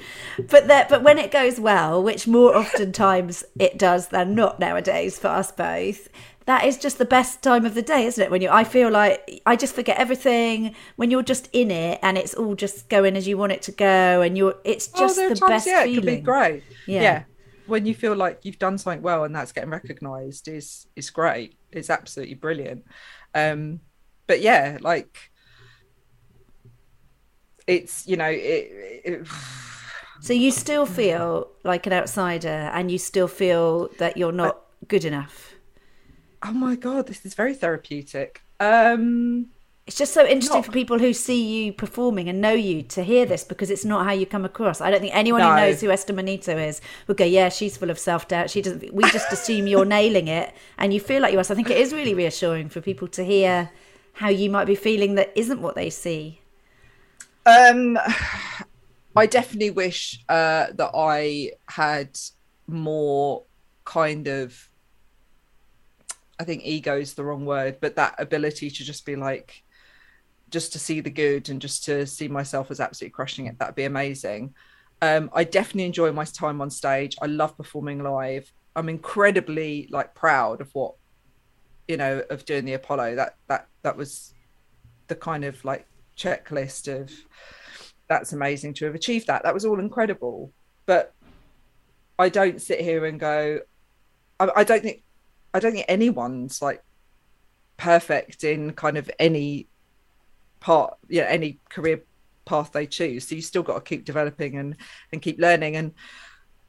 But that, but when it goes well, which more oftentimes it does than not nowadays for us both, that is just the best time of the day, isn't it? When you, I feel like I just forget everything when you're just in it and it's all just going as you want it to go, and you're, it's just oh, there are the times, best yeah, feeling. it could be great. Yeah. Yeah. When you feel like you've done something well and that's getting recognised is is great. It's absolutely brilliant. Um, but yeah, like it's you know it, it So you still feel like an outsider, and you still feel that you're not good enough. Oh my god, this is very therapeutic. Um, It's just so interesting Not- for people who see you performing and know you to hear this because it's not how you come across. I don't think anyone who knows who Esther Manito is would go, "Yeah, she's full of self doubt. She doesn't." We just assume you're nailing it, and you feel like you are. So I think it is really reassuring for people to hear how you might be feeling that isn't what they see. Um, I definitely wish uh, that I had more kind of. I think ego is the wrong word, but that ability to just be like, just to see the good and just to see myself as absolutely crushing it. That'd be amazing. Um, I definitely enjoy my time on stage. I love performing live. I'm incredibly like proud of what, you know, of doing the Apollo. That that that was the kind of like checklist of that's amazing to have achieved that. That was all incredible. But I don't sit here and go, I, I don't think, I don't think anyone's like perfect in kind of any part, yeah, any career path they choose. So you still got to keep developing and and keep learning. And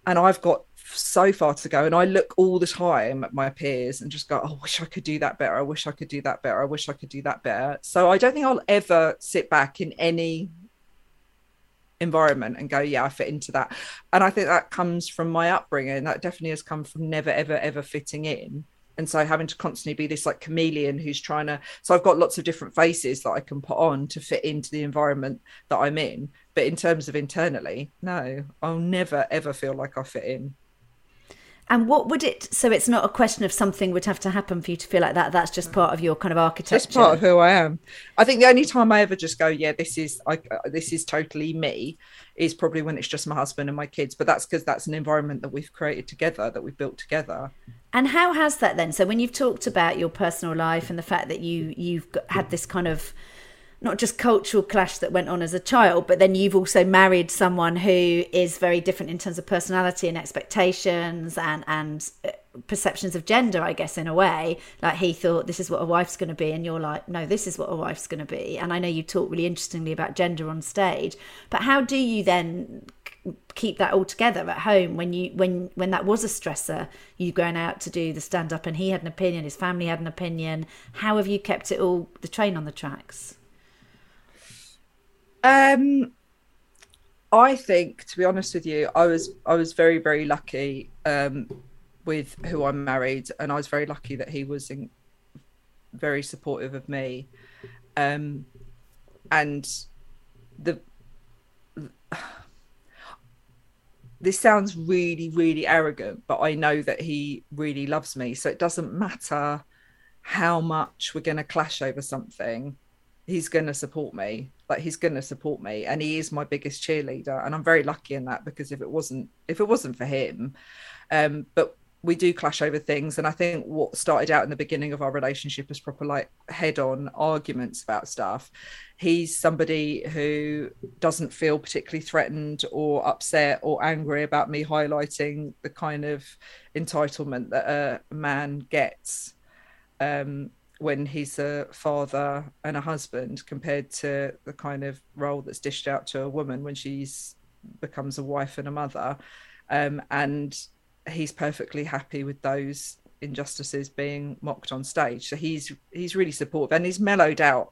and I've got so far to go. And I look all the time at my peers and just go, oh, I wish I could do that better. I wish I could do that better. I wish I could do that better. So I don't think I'll ever sit back in any environment and go, yeah, I fit into that. And I think that comes from my upbringing. That definitely has come from never, ever, ever fitting in. And so having to constantly be this like chameleon who's trying to. So I've got lots of different faces that I can put on to fit into the environment that I'm in. But in terms of internally, no, I'll never, ever feel like I fit in. And what would it? So it's not a question of something would have to happen for you to feel like that. That's just part of your kind of architecture. It's part of who I am. I think the only time I ever just go, yeah, this is I, uh, this is totally me, is probably when it's just my husband and my kids. But that's because that's an environment that we've created together, that we've built together. And how has that then? So when you've talked about your personal life and the fact that you you've got, had this kind of not just cultural clash that went on as a child, but then you've also married someone who is very different in terms of personality and expectations and and uh, perceptions of gender, I guess, in a way. Like he thought this is what a wife's going to be, and you're like, no, this is what a wife's going to be. And I know you talk really interestingly about gender on stage, but how do you then keep that all together at home when you when when that was a stressor you going out to do the stand up and he had an opinion his family had an opinion how have you kept it all the train on the tracks um i think to be honest with you i was i was very very lucky um with who i'm married and i was very lucky that he was in, very supportive of me um and the this sounds really, really arrogant, but I know that he really loves me. So it doesn't matter how much we're going to clash over something. He's going to support me. Like he's going to support me, and he is my biggest cheerleader. And I'm very lucky in that because if it wasn't, if it wasn't for him, um, but we do clash over things and i think what started out in the beginning of our relationship as proper like head on arguments about stuff he's somebody who doesn't feel particularly threatened or upset or angry about me highlighting the kind of entitlement that a man gets um, when he's a father and a husband compared to the kind of role that's dished out to a woman when she's becomes a wife and a mother um, and he's perfectly happy with those injustices being mocked on stage. So he's he's really supportive and he's mellowed out.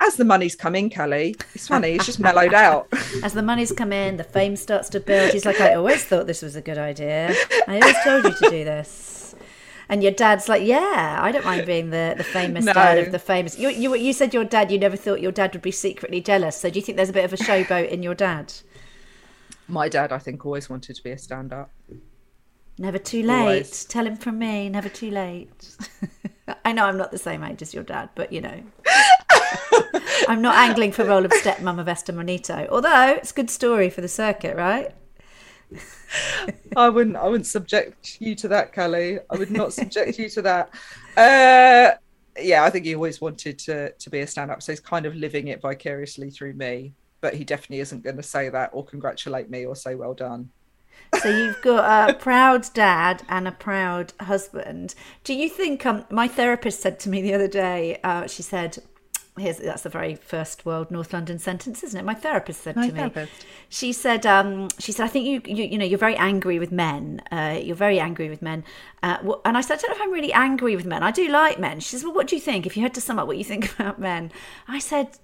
As the money's come in, Cally, it's funny, it's just mellowed out. As the money's come in, the fame starts to build. He's like, I always thought this was a good idea. I always told you to do this. And your dad's like, yeah, I don't mind being the, the famous no. dad of the famous. You, you, you said your dad, you never thought your dad would be secretly jealous. So do you think there's a bit of a showboat in your dad? My dad, I think, always wanted to be a stand up. Never too late. Always. Tell him from me, never too late. I know I'm not the same age as your dad, but you know. I'm not angling for role of stepmom of Esther Manito, although it's a good story for the circuit, right? I wouldn't I wouldn't subject you to that, Cally. I would not subject you to that. Uh, yeah, I think he always wanted to to be a stand-up, so he's kind of living it vicariously through me. But he definitely isn't going to say that or congratulate me or say well done. So you've got a proud dad and a proud husband. Do you think? Um, my therapist said to me the other day. Uh, she said, "Here's that's the very first world North London sentence, isn't it?" My therapist said my to therapist. me. She said, um, "She said I think you, you, you know, you're very angry with men. Uh, you're very angry with men." Uh, and I said, "I don't know if I'm really angry with men. I do like men." She says, "Well, what do you think? If you had to sum up what you think about men?" I said,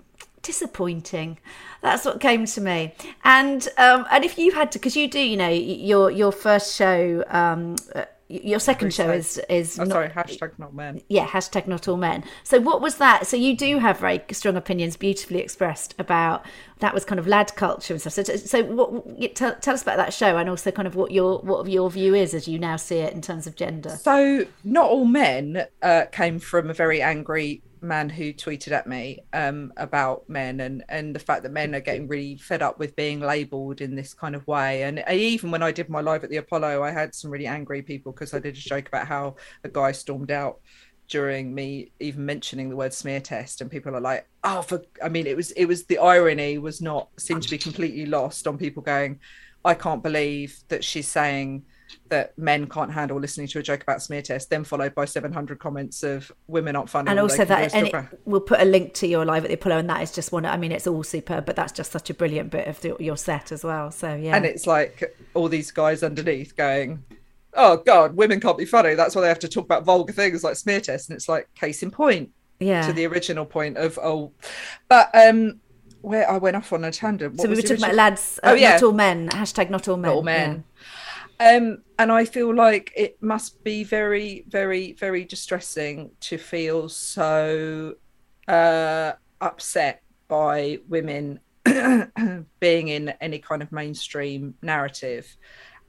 disappointing. That's what came to me. And um, and if you had to, because you do, you know, your your first show. Um, uh, your second show is is oh, not, sorry hashtag not men. Yeah hashtag not all men. So what was that? So you do have very strong opinions beautifully expressed about that was kind of lad culture and stuff. So, so what tell, tell us about that show and also kind of what your what your view is as you now see it in terms of gender. So not all men uh, came from a very angry man who tweeted at me um, about men and and the fact that men are getting really fed up with being labelled in this kind of way. And even when I did my live at the Apollo, I had some really angry people because I did a joke about how a guy stormed out during me even mentioning the word smear test and people are like oh for i mean it was it was the irony was not seemed to be completely lost on people going i can't believe that she's saying that men can't handle listening to a joke about smear test, then followed by 700 comments of women aren't funny. And also that, and it, we'll put a link to your live at the Apollo, and that is just one. I mean, it's all superb, but that's just such a brilliant bit of the, your set as well. So yeah, and it's like all these guys underneath going, "Oh God, women can't be funny." That's why they have to talk about vulgar things like smear test, and it's like case in point. Yeah. To the original point of oh, but um, where I went off on a tangent. What so we were talking original... about lads. Uh, oh yeah, not all men. Hashtag not all men. Not all men. Yeah. Um, and I feel like it must be very, very, very distressing to feel so uh, upset by women being in any kind of mainstream narrative.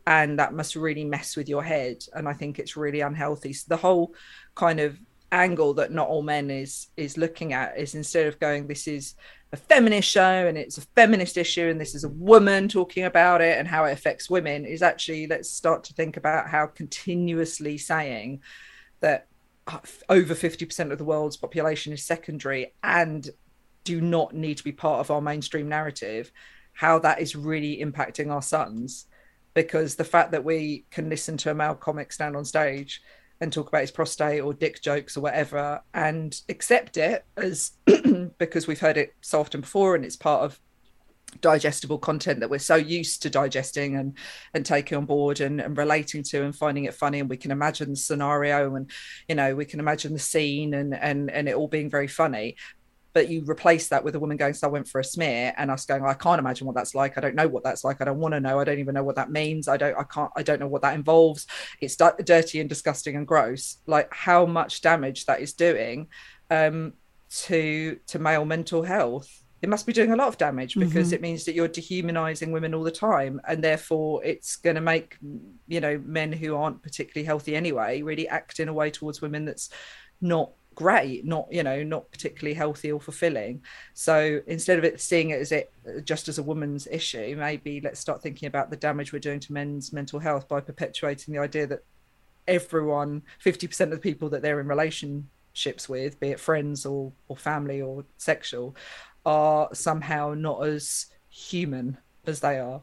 And that must really mess with your head. And I think it's really unhealthy. So the whole kind of angle that not all men is is looking at is instead of going, this is a feminist show and it's a feminist issue and this is a woman talking about it and how it affects women is actually let's start to think about how continuously saying that uh, over 50% of the world's population is secondary and do not need to be part of our mainstream narrative how that is really impacting our sons. Because the fact that we can listen to a male comic stand on stage and talk about his prostate or dick jokes or whatever and accept it as because we've heard it so often before and it's part of digestible content that we're so used to digesting and and taking on board and, and relating to and finding it funny. And we can imagine the scenario and you know we can imagine the scene and and and it all being very funny but you replace that with a woman going so i went for a smear and us going i can't imagine what that's like. I don't know what that's like. I don't want to know. I don't even know what that means. I don't i can't i don't know what that involves. It's dirty and disgusting and gross. Like how much damage that is doing um to to male mental health. It must be doing a lot of damage because mm-hmm. it means that you're dehumanizing women all the time and therefore it's going to make you know men who aren't particularly healthy anyway really act in a way towards women that's not great not you know not particularly healthy or fulfilling so instead of it seeing it as it just as a woman's issue maybe let's start thinking about the damage we're doing to men's mental health by perpetuating the idea that everyone 50% of the people that they're in relationships with be it friends or or family or sexual are somehow not as human as they are.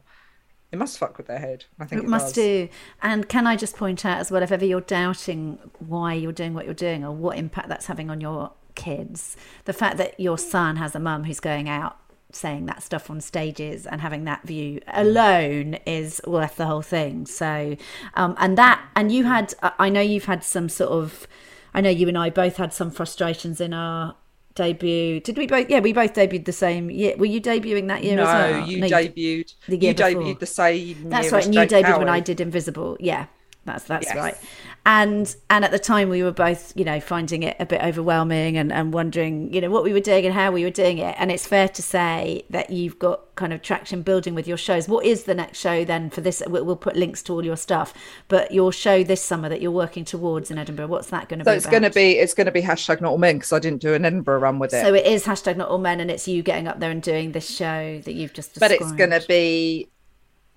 It must fuck with their head. I think it, it must do. And can I just point out as well, if ever you're doubting why you're doing what you're doing or what impact that's having on your kids, the fact that your son has a mum who's going out saying that stuff on stages and having that view alone is worth the whole thing. So, um, and that, and you had, I know you've had some sort of, I know you and I both had some frustrations in our debut. Did we both? Yeah, we both debuted the same year. Were you debuting that year no, as well? You no, debuted. The year you before. debuted the same. That's right. And you debuted when I did Invisible. Yeah, that's that's yes. right and and at the time we were both you know finding it a bit overwhelming and, and wondering you know what we were doing and how we were doing it. And it's fair to say that you've got kind of traction building with your shows. What is the next show then for this? We'll, put links to all your stuff but your show this summer that you're working towards in edinburgh what's that going to so be So it's going to be it's going to be hashtag not all men because i didn't do an edinburgh run with it. So it is hashtag not all men and it's you getting up there and doing this show that you've just described. but it's going to be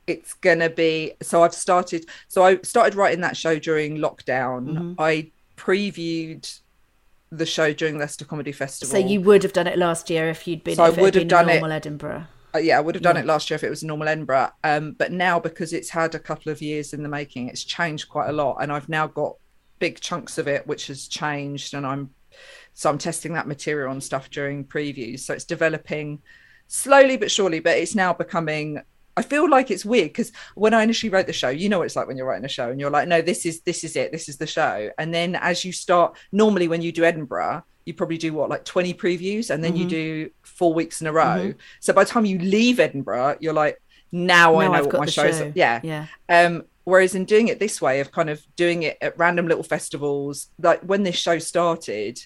it's gonna be so i've started so i started writing that show during lockdown. Mm-hmm. i previewed the show during leicester comedy festival. So you would have done it last year if you'd been so i would have done normal it edinburgh. Uh, yeah i would have done yeah. it last year if it was normal edinburgh. Um, but now because it's had a couple of years in the making it's changed quite a lot and i've now got big chunks of it which has changed and i'm so i'm testing that material and stuff during previews. So it's developing slowly but surely but it's now becoming I feel like it's weird because when I initially wrote the show, you know what it's like when you're writing a show and you're like, no, this is this is it, this is the show. And then as you start, normally when you do Edinburgh, you probably do what like 20 previews and then mm-hmm. you do four weeks in a row. Mm-hmm. So by the time you leave Edinburgh, you're like, now, now I know I've what my show is. Yeah. Yeah. Um, whereas in doing it this way of kind of doing it at random little festivals, like when this show started,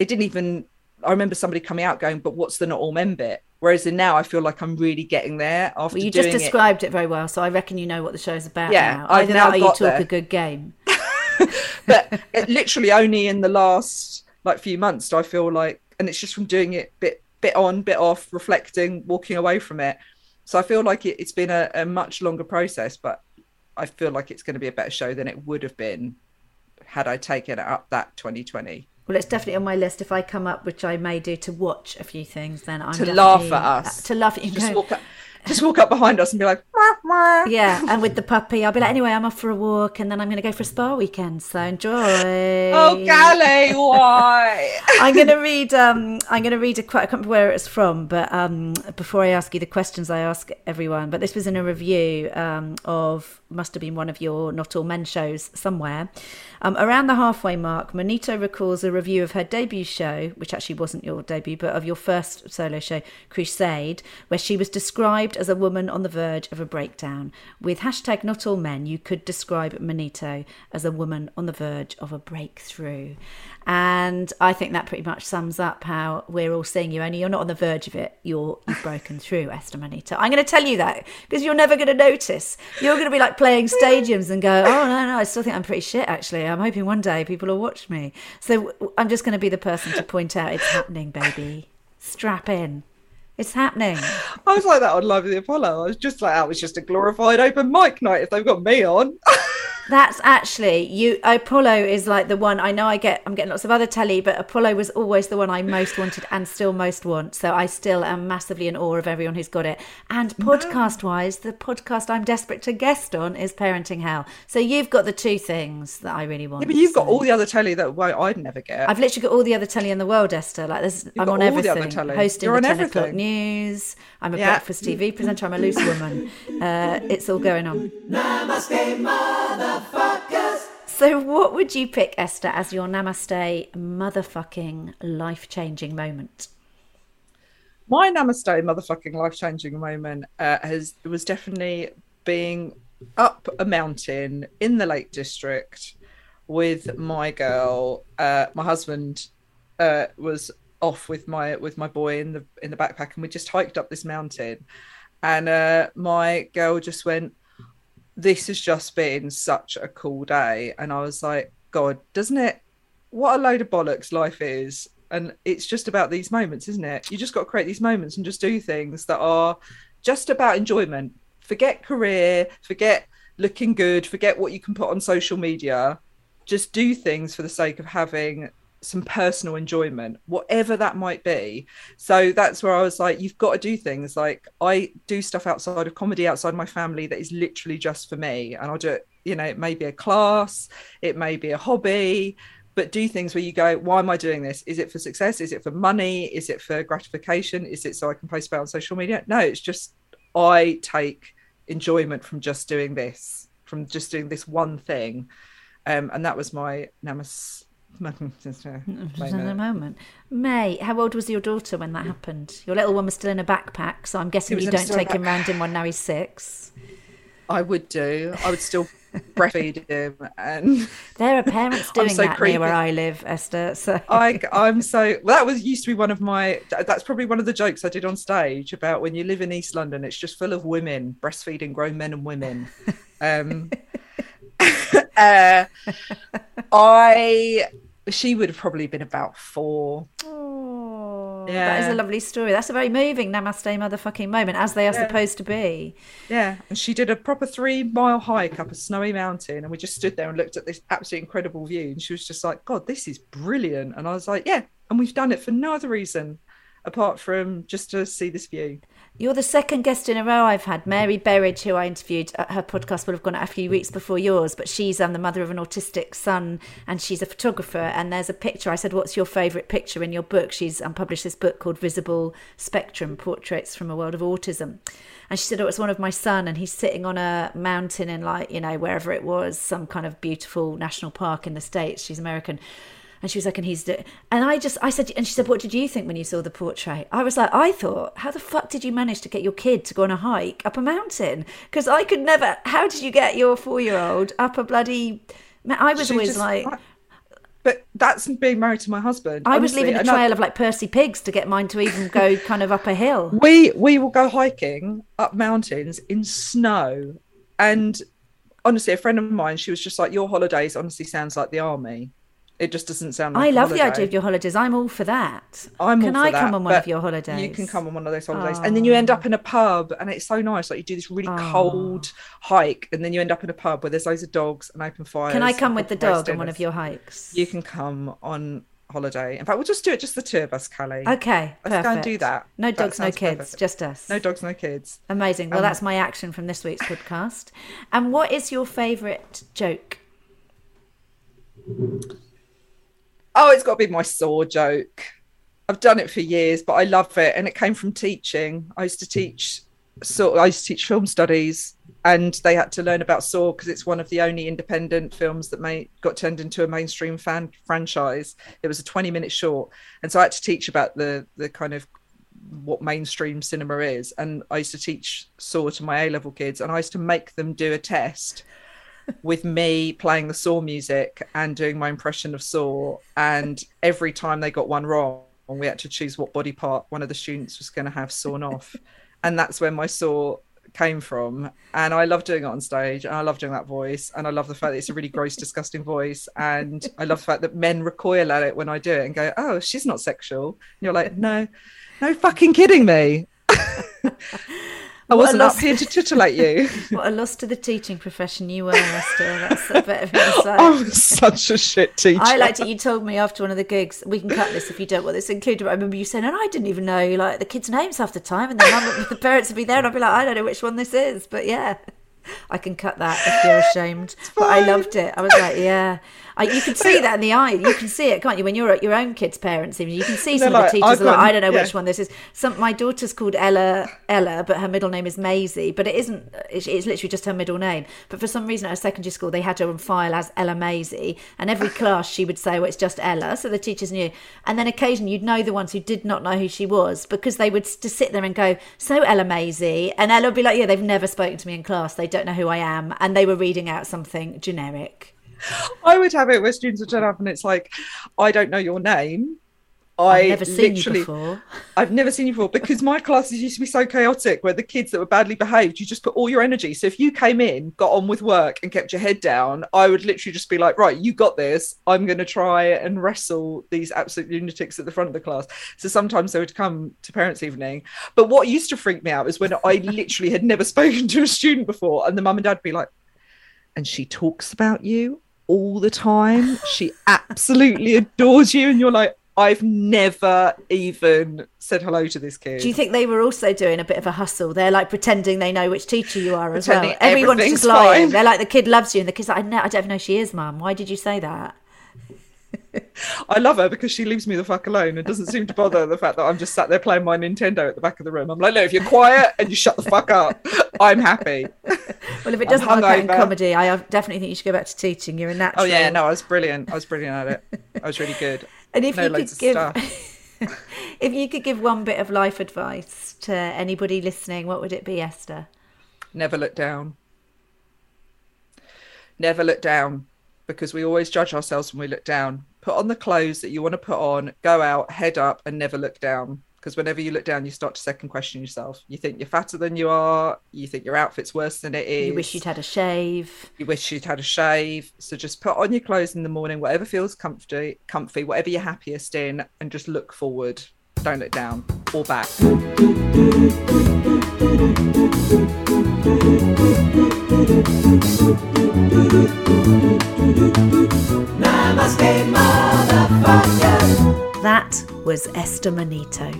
it didn't even I remember somebody coming out going, but what's the not all men bit? Whereas in now, I feel like I'm really getting there after. Well, you just described it. it. very well, so I reckon you know what the show's about. Yeah, now. I've now got you talk there. a good game. but it, literally only in the last like few months do I feel like, and it's just from doing it bit bit on, bit off, reflecting, walking away from it. So I feel like it, has been a, a much longer process, but I feel like it's going to be a better show than it would have been had I taken it up that 2020. Well, it's definitely on my list. If I come up, which I may do, to watch a few things, then I'm to laugh at us. To laugh at you. Just walk up, just walk up behind us and be like, wah, wah. yeah. And with the puppy, I'll be like, anyway, I'm off for a walk, and then I'm going to go for a spa weekend. So enjoy. Oh, Cally, why? I'm going to read. Um, I'm going to read a quite. I can't remember where it's from, but um, before I ask you the questions, I ask everyone. But this was in a review um, of must have been one of your Not All Men shows somewhere. Um, around the halfway mark, Manito recalls a review of her debut show, which actually wasn't your debut, but of your first solo show, Crusade, where she was described as a woman on the verge of a breakdown. With hashtag not all men, you could describe Manito as a woman on the verge of a breakthrough. And I think that pretty much sums up how we're all seeing you. Only you're not on the verge of it. You're you've broken through, Esther Manito. I'm going to tell you that because you're never going to notice. You're going to be like playing stadiums and go, oh no no, I still think I'm pretty shit. Actually, I'm hoping one day people will watch me. So I'm just going to be the person to point out it's happening, baby. Strap in. It's happening. I was like that on Live with the Apollo. I was just like, that was just a glorified open mic night if they've got me on. That's actually you. Apollo is like the one I know. I get. I'm getting lots of other telly, but Apollo was always the one I most wanted and still most want. So I still am massively in awe of everyone who's got it. And podcast wise, the podcast I'm desperate to guest on is Parenting Hell. So you've got the two things that I really want. Yeah, but you've got so- all the other telly that well, I'd never get. I've literally got all the other telly in the world, Esther. Like this, I'm got on all the other everything. telly. Hosting You're the on 10 o'clock everything. news. I'm a Yeah. breakfast TV presenter. I'm a loose woman. Uh, it's all going on. Namaste, motherfuckers. So, what would you pick, Esther, as your namaste motherfucking life changing moment? my namaste motherfucking life changing moment uh, has was definitely being up a mountain in the Lake District with my girl. Uh, my husband uh, was off with my with my boy in the in the backpack, and we just hiked up this mountain. And uh, my girl just went, "This has just been such a cool day," and I was like, "God, doesn't it? What a load of bollocks life is." And it's just about these moments, isn't it? You just got to create these moments and just do things that are just about enjoyment. Forget career, forget looking good, forget what you can put on social media. Just do things for the sake of having some personal enjoyment, whatever that might be. So that's where I was like, you've got to do things. Like I do stuff outside of comedy, outside my family that is literally just for me. And I'll do it, you know, it may be a class, it may be a hobby, but do things where you go, why am I doing this? Is it for success? Is it for money? Is it for gratification? Is it so I can post about on social media? No, it's just I take enjoyment from just doing this, from just doing this one thing. Um, and that was my namas In a moment. moment. May, how old was your daughter when that happened? Your little one was still in a backpack, so I'm guessing you don't take him round in one now he's six. I would do. I would still breastfeed him and There are parents doing so that near where. I live, Esther. So I, I'm so well, that was used to be one of my. That's probably one of the jokes I did on stage about when you live in East London. It's just full of women breastfeeding grown men and women. Um, uh, I she would have probably been about four. Oh, that is a lovely story. That's a very moving namaste motherfucking moment, as they are Yeah. supposed to be. Yeah, and she did a proper three mile hike up a snowy mountain, and we just stood there and looked at this absolutely incredible view. And she was just like, "God, this is brilliant!" And I was like, "Yeah," and we've done it for no other reason apart from just to see this view. You're the second guest in a row I've had. Mary Berridge, who I interviewed, uh, her podcast would have gone out a few weeks before yours, but she's um, the mother of an autistic son and she's a photographer. And there's a picture. I said, What's your favourite picture in your book? She's um, published this book called Visible Spectrum Portraits from a World of Autism. And she said, Oh, it's one of my son, and he's sitting on a mountain in, like, you know, wherever it was, some kind of beautiful national park in the States. She's American. And she was like, and he's, and I just, I said, and she said, what did you think when you saw the portrait? I was like, I thought, how the fuck did you manage to get your kid to go on a hike up a mountain? Because I could never, how did you get your four year old up a bloody, I was She always just- like, I- but that's being married to my husband. I was leaving a and I- trail of like Percy pigs to get mine to even go kind of up a hill. we we will go hiking up mountains in snow and honestly a friend of mine she was just like your holidays honestly sounds like the army it just doesn't sound like I love the idea of your holidays. I'm all for that. I'm Can all for that. Can I that, come on one of your holidays? You can come on one of those holidays, and then you end up in a pub, and it's so nice. Like you do this really cold hike, and then you end up in a pub where there's loads of dogs and open fires. Can I come with the dog on one of your hikes? You can come on holiday. In fact, we'll just do it just the two of us, Cally. Okay, Let's perfect. go and do that. No That dogs, no kids, perfect. just us. No dogs, no kids. Amazing. Well, Um, that's my action from this week's podcast. And what is your favourite joke? Oh, it's got to be my saw joke. I've done it for years, but I love it, and it came from teaching. I used to hmm. teach, so I used to teach film studies, and they had to learn about Saw because it's one of the only independent films that made got turned into a mainstream fan franchise. It was a twenty-minute short, and so I had to teach about the the kind of what mainstream cinema is. And I used to teach Saw to my A level kids, and I used to make them do a test with me playing the Saw music and doing my impression of Saw. And every time they got one wrong, we had to choose what body part one of the students was going to have sawn off. And that's where my Saw came from. And I love doing it on stage. And I love doing that voice. And I love the fact that it's a really gross, disgusting voice. And I love the fact that men recoil at it when I do it and go, oh, she's not sexual. And you're like, no, no fucking kidding me. I wasn't up here to titillate you. What a loss to the teaching profession you were, Esther. That's a bit of insight. I was such a shit teacher. I liked it. You told me after one of the gigs. We can cut this if you don't want this included. But I remember you saying, and I didn't even know like the kids' names half the time, and the, mum, the parents would be there, and I'd be like, I don't know which one this is, but yeah, I can cut that if you're ashamed. But I loved it. I was like, yeah. I, you can see that in the eye. You can see it, can't you? When you're at your own kids' parents, even you can see some They're of the teachers. I've Are like, I don't know yeah. which one this is. Some my daughter's called Ella Ella, but her middle name is Maisie. But it isn't. It's, it's literally just her middle name. But for some reason, at her secondary school, they had her on file as Ella Maisie, and every class she would say, "Well, it's just Ella," so the teachers knew. And then occasionally, you'd know the ones who did not know who she was because they would just sit there and go, "So Ella Maisie," and Ella would be like, "Yeah, they've never spoken to me in class. They don't know who I am," and they were reading out something generic. I would have it where students would turn up and it's like, I don't know your name. I I've never seen you before. I've never seen you before because my classes used to be so chaotic where the kids that were badly behaved, you just put all your energy. So if you came in, got on with work and kept your head down, I would literally just be like, right, you got this. I'm going to try and wrestle these absolute lunatics at the front of the class. So sometimes they would come to parents' evening. But what used to freak me out is when I literally had never spoken to a student before and the mum and dad would be like, and she talks about you all the time. She absolutely adores you. And you're like, I've never even said hello to this kid. Do you think they were also doing a bit of a hustle? They're like pretending they know which teacher you are as Pretending well. Everyone's just lying. fine. They're like the kid loves you, and the kid's like, I, know, I don't even know she is, mum. Why did you say that? I love her because she leaves me the fuck alone and doesn't seem to bother the fact that I'm just sat there playing my Nintendo at the back of the room. I'm like, no, if you're quiet and you shut the fuck up, I'm happy. Well, if it doesn't work out in comedy, I definitely think you should go back to teaching. You're a natural. Oh yeah, no, I was brilliant. I was brilliant at it. I was really good. And if know you could give, if you could give one bit of life advice to anybody listening, what would it be, Esther? Never look down. Never look down because we always judge ourselves when we look down. Put on the clothes that you want to put on, go out, head up, and never look down. Because whenever you look down, you start to second question yourself. You think you're fatter than you are. You think your outfit's worse than it is. You wish you'd had a shave. you wish you'd had a shave. So just put on your clothes in the morning, whatever feels comfy, comfy, whatever you're happiest in, and just look forward. Don't look down or back. Namaste, motherfucker. That was Esther Manito.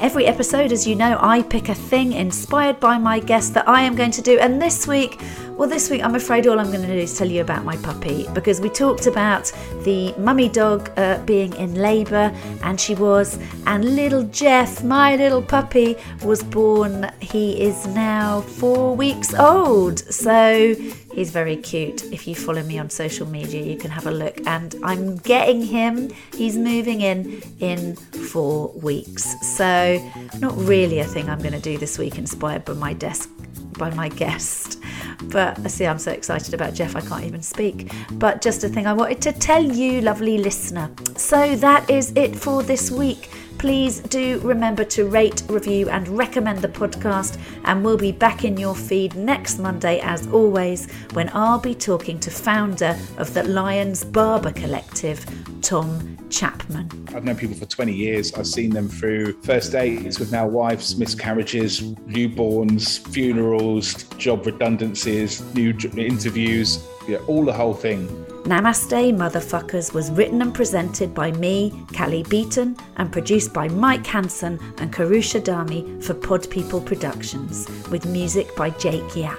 Every episode, as you know, I pick a thing inspired by my guest that I am going to do. And this week, well, this week, I'm afraid all I'm going to do is tell you about my puppy because we talked about the mummy dog uh, being in labour, and she was. And little Jeff, my little puppy, was born. He is now four weeks old. So He's very cute. If you follow me on social media, you can have a look. And I'm getting him. He's moving in in four weeks. So, not really a thing I'm going to do this week, inspired by my desk, by my guest. But I see, I'm so excited about Jeff, I can't even speak. But just a thing I wanted to tell you, lovely listener. So that is it for this week. Please do remember to rate, review, and recommend the podcast. And we'll be back in your feed next Monday, as always, when I'll be talking to founder of the Lions Barber Collective, Tom Chapman. I've known people for 20 years. I've seen them through first dates with now wives, miscarriages, newborns, funerals, job redundancies, new interviews, yeah, all the whole thing. Namaste Motherfuckers was written and presented by me, Cally Beaton, and produced by Mike Hanson and Kourosh Adhamy for Pod People Productions, with music by Jake Yapp.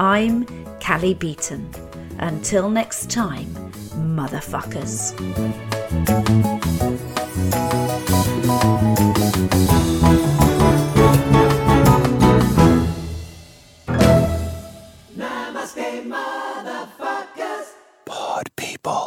I'm Cally Beaton. Until next time, motherfuckers. people.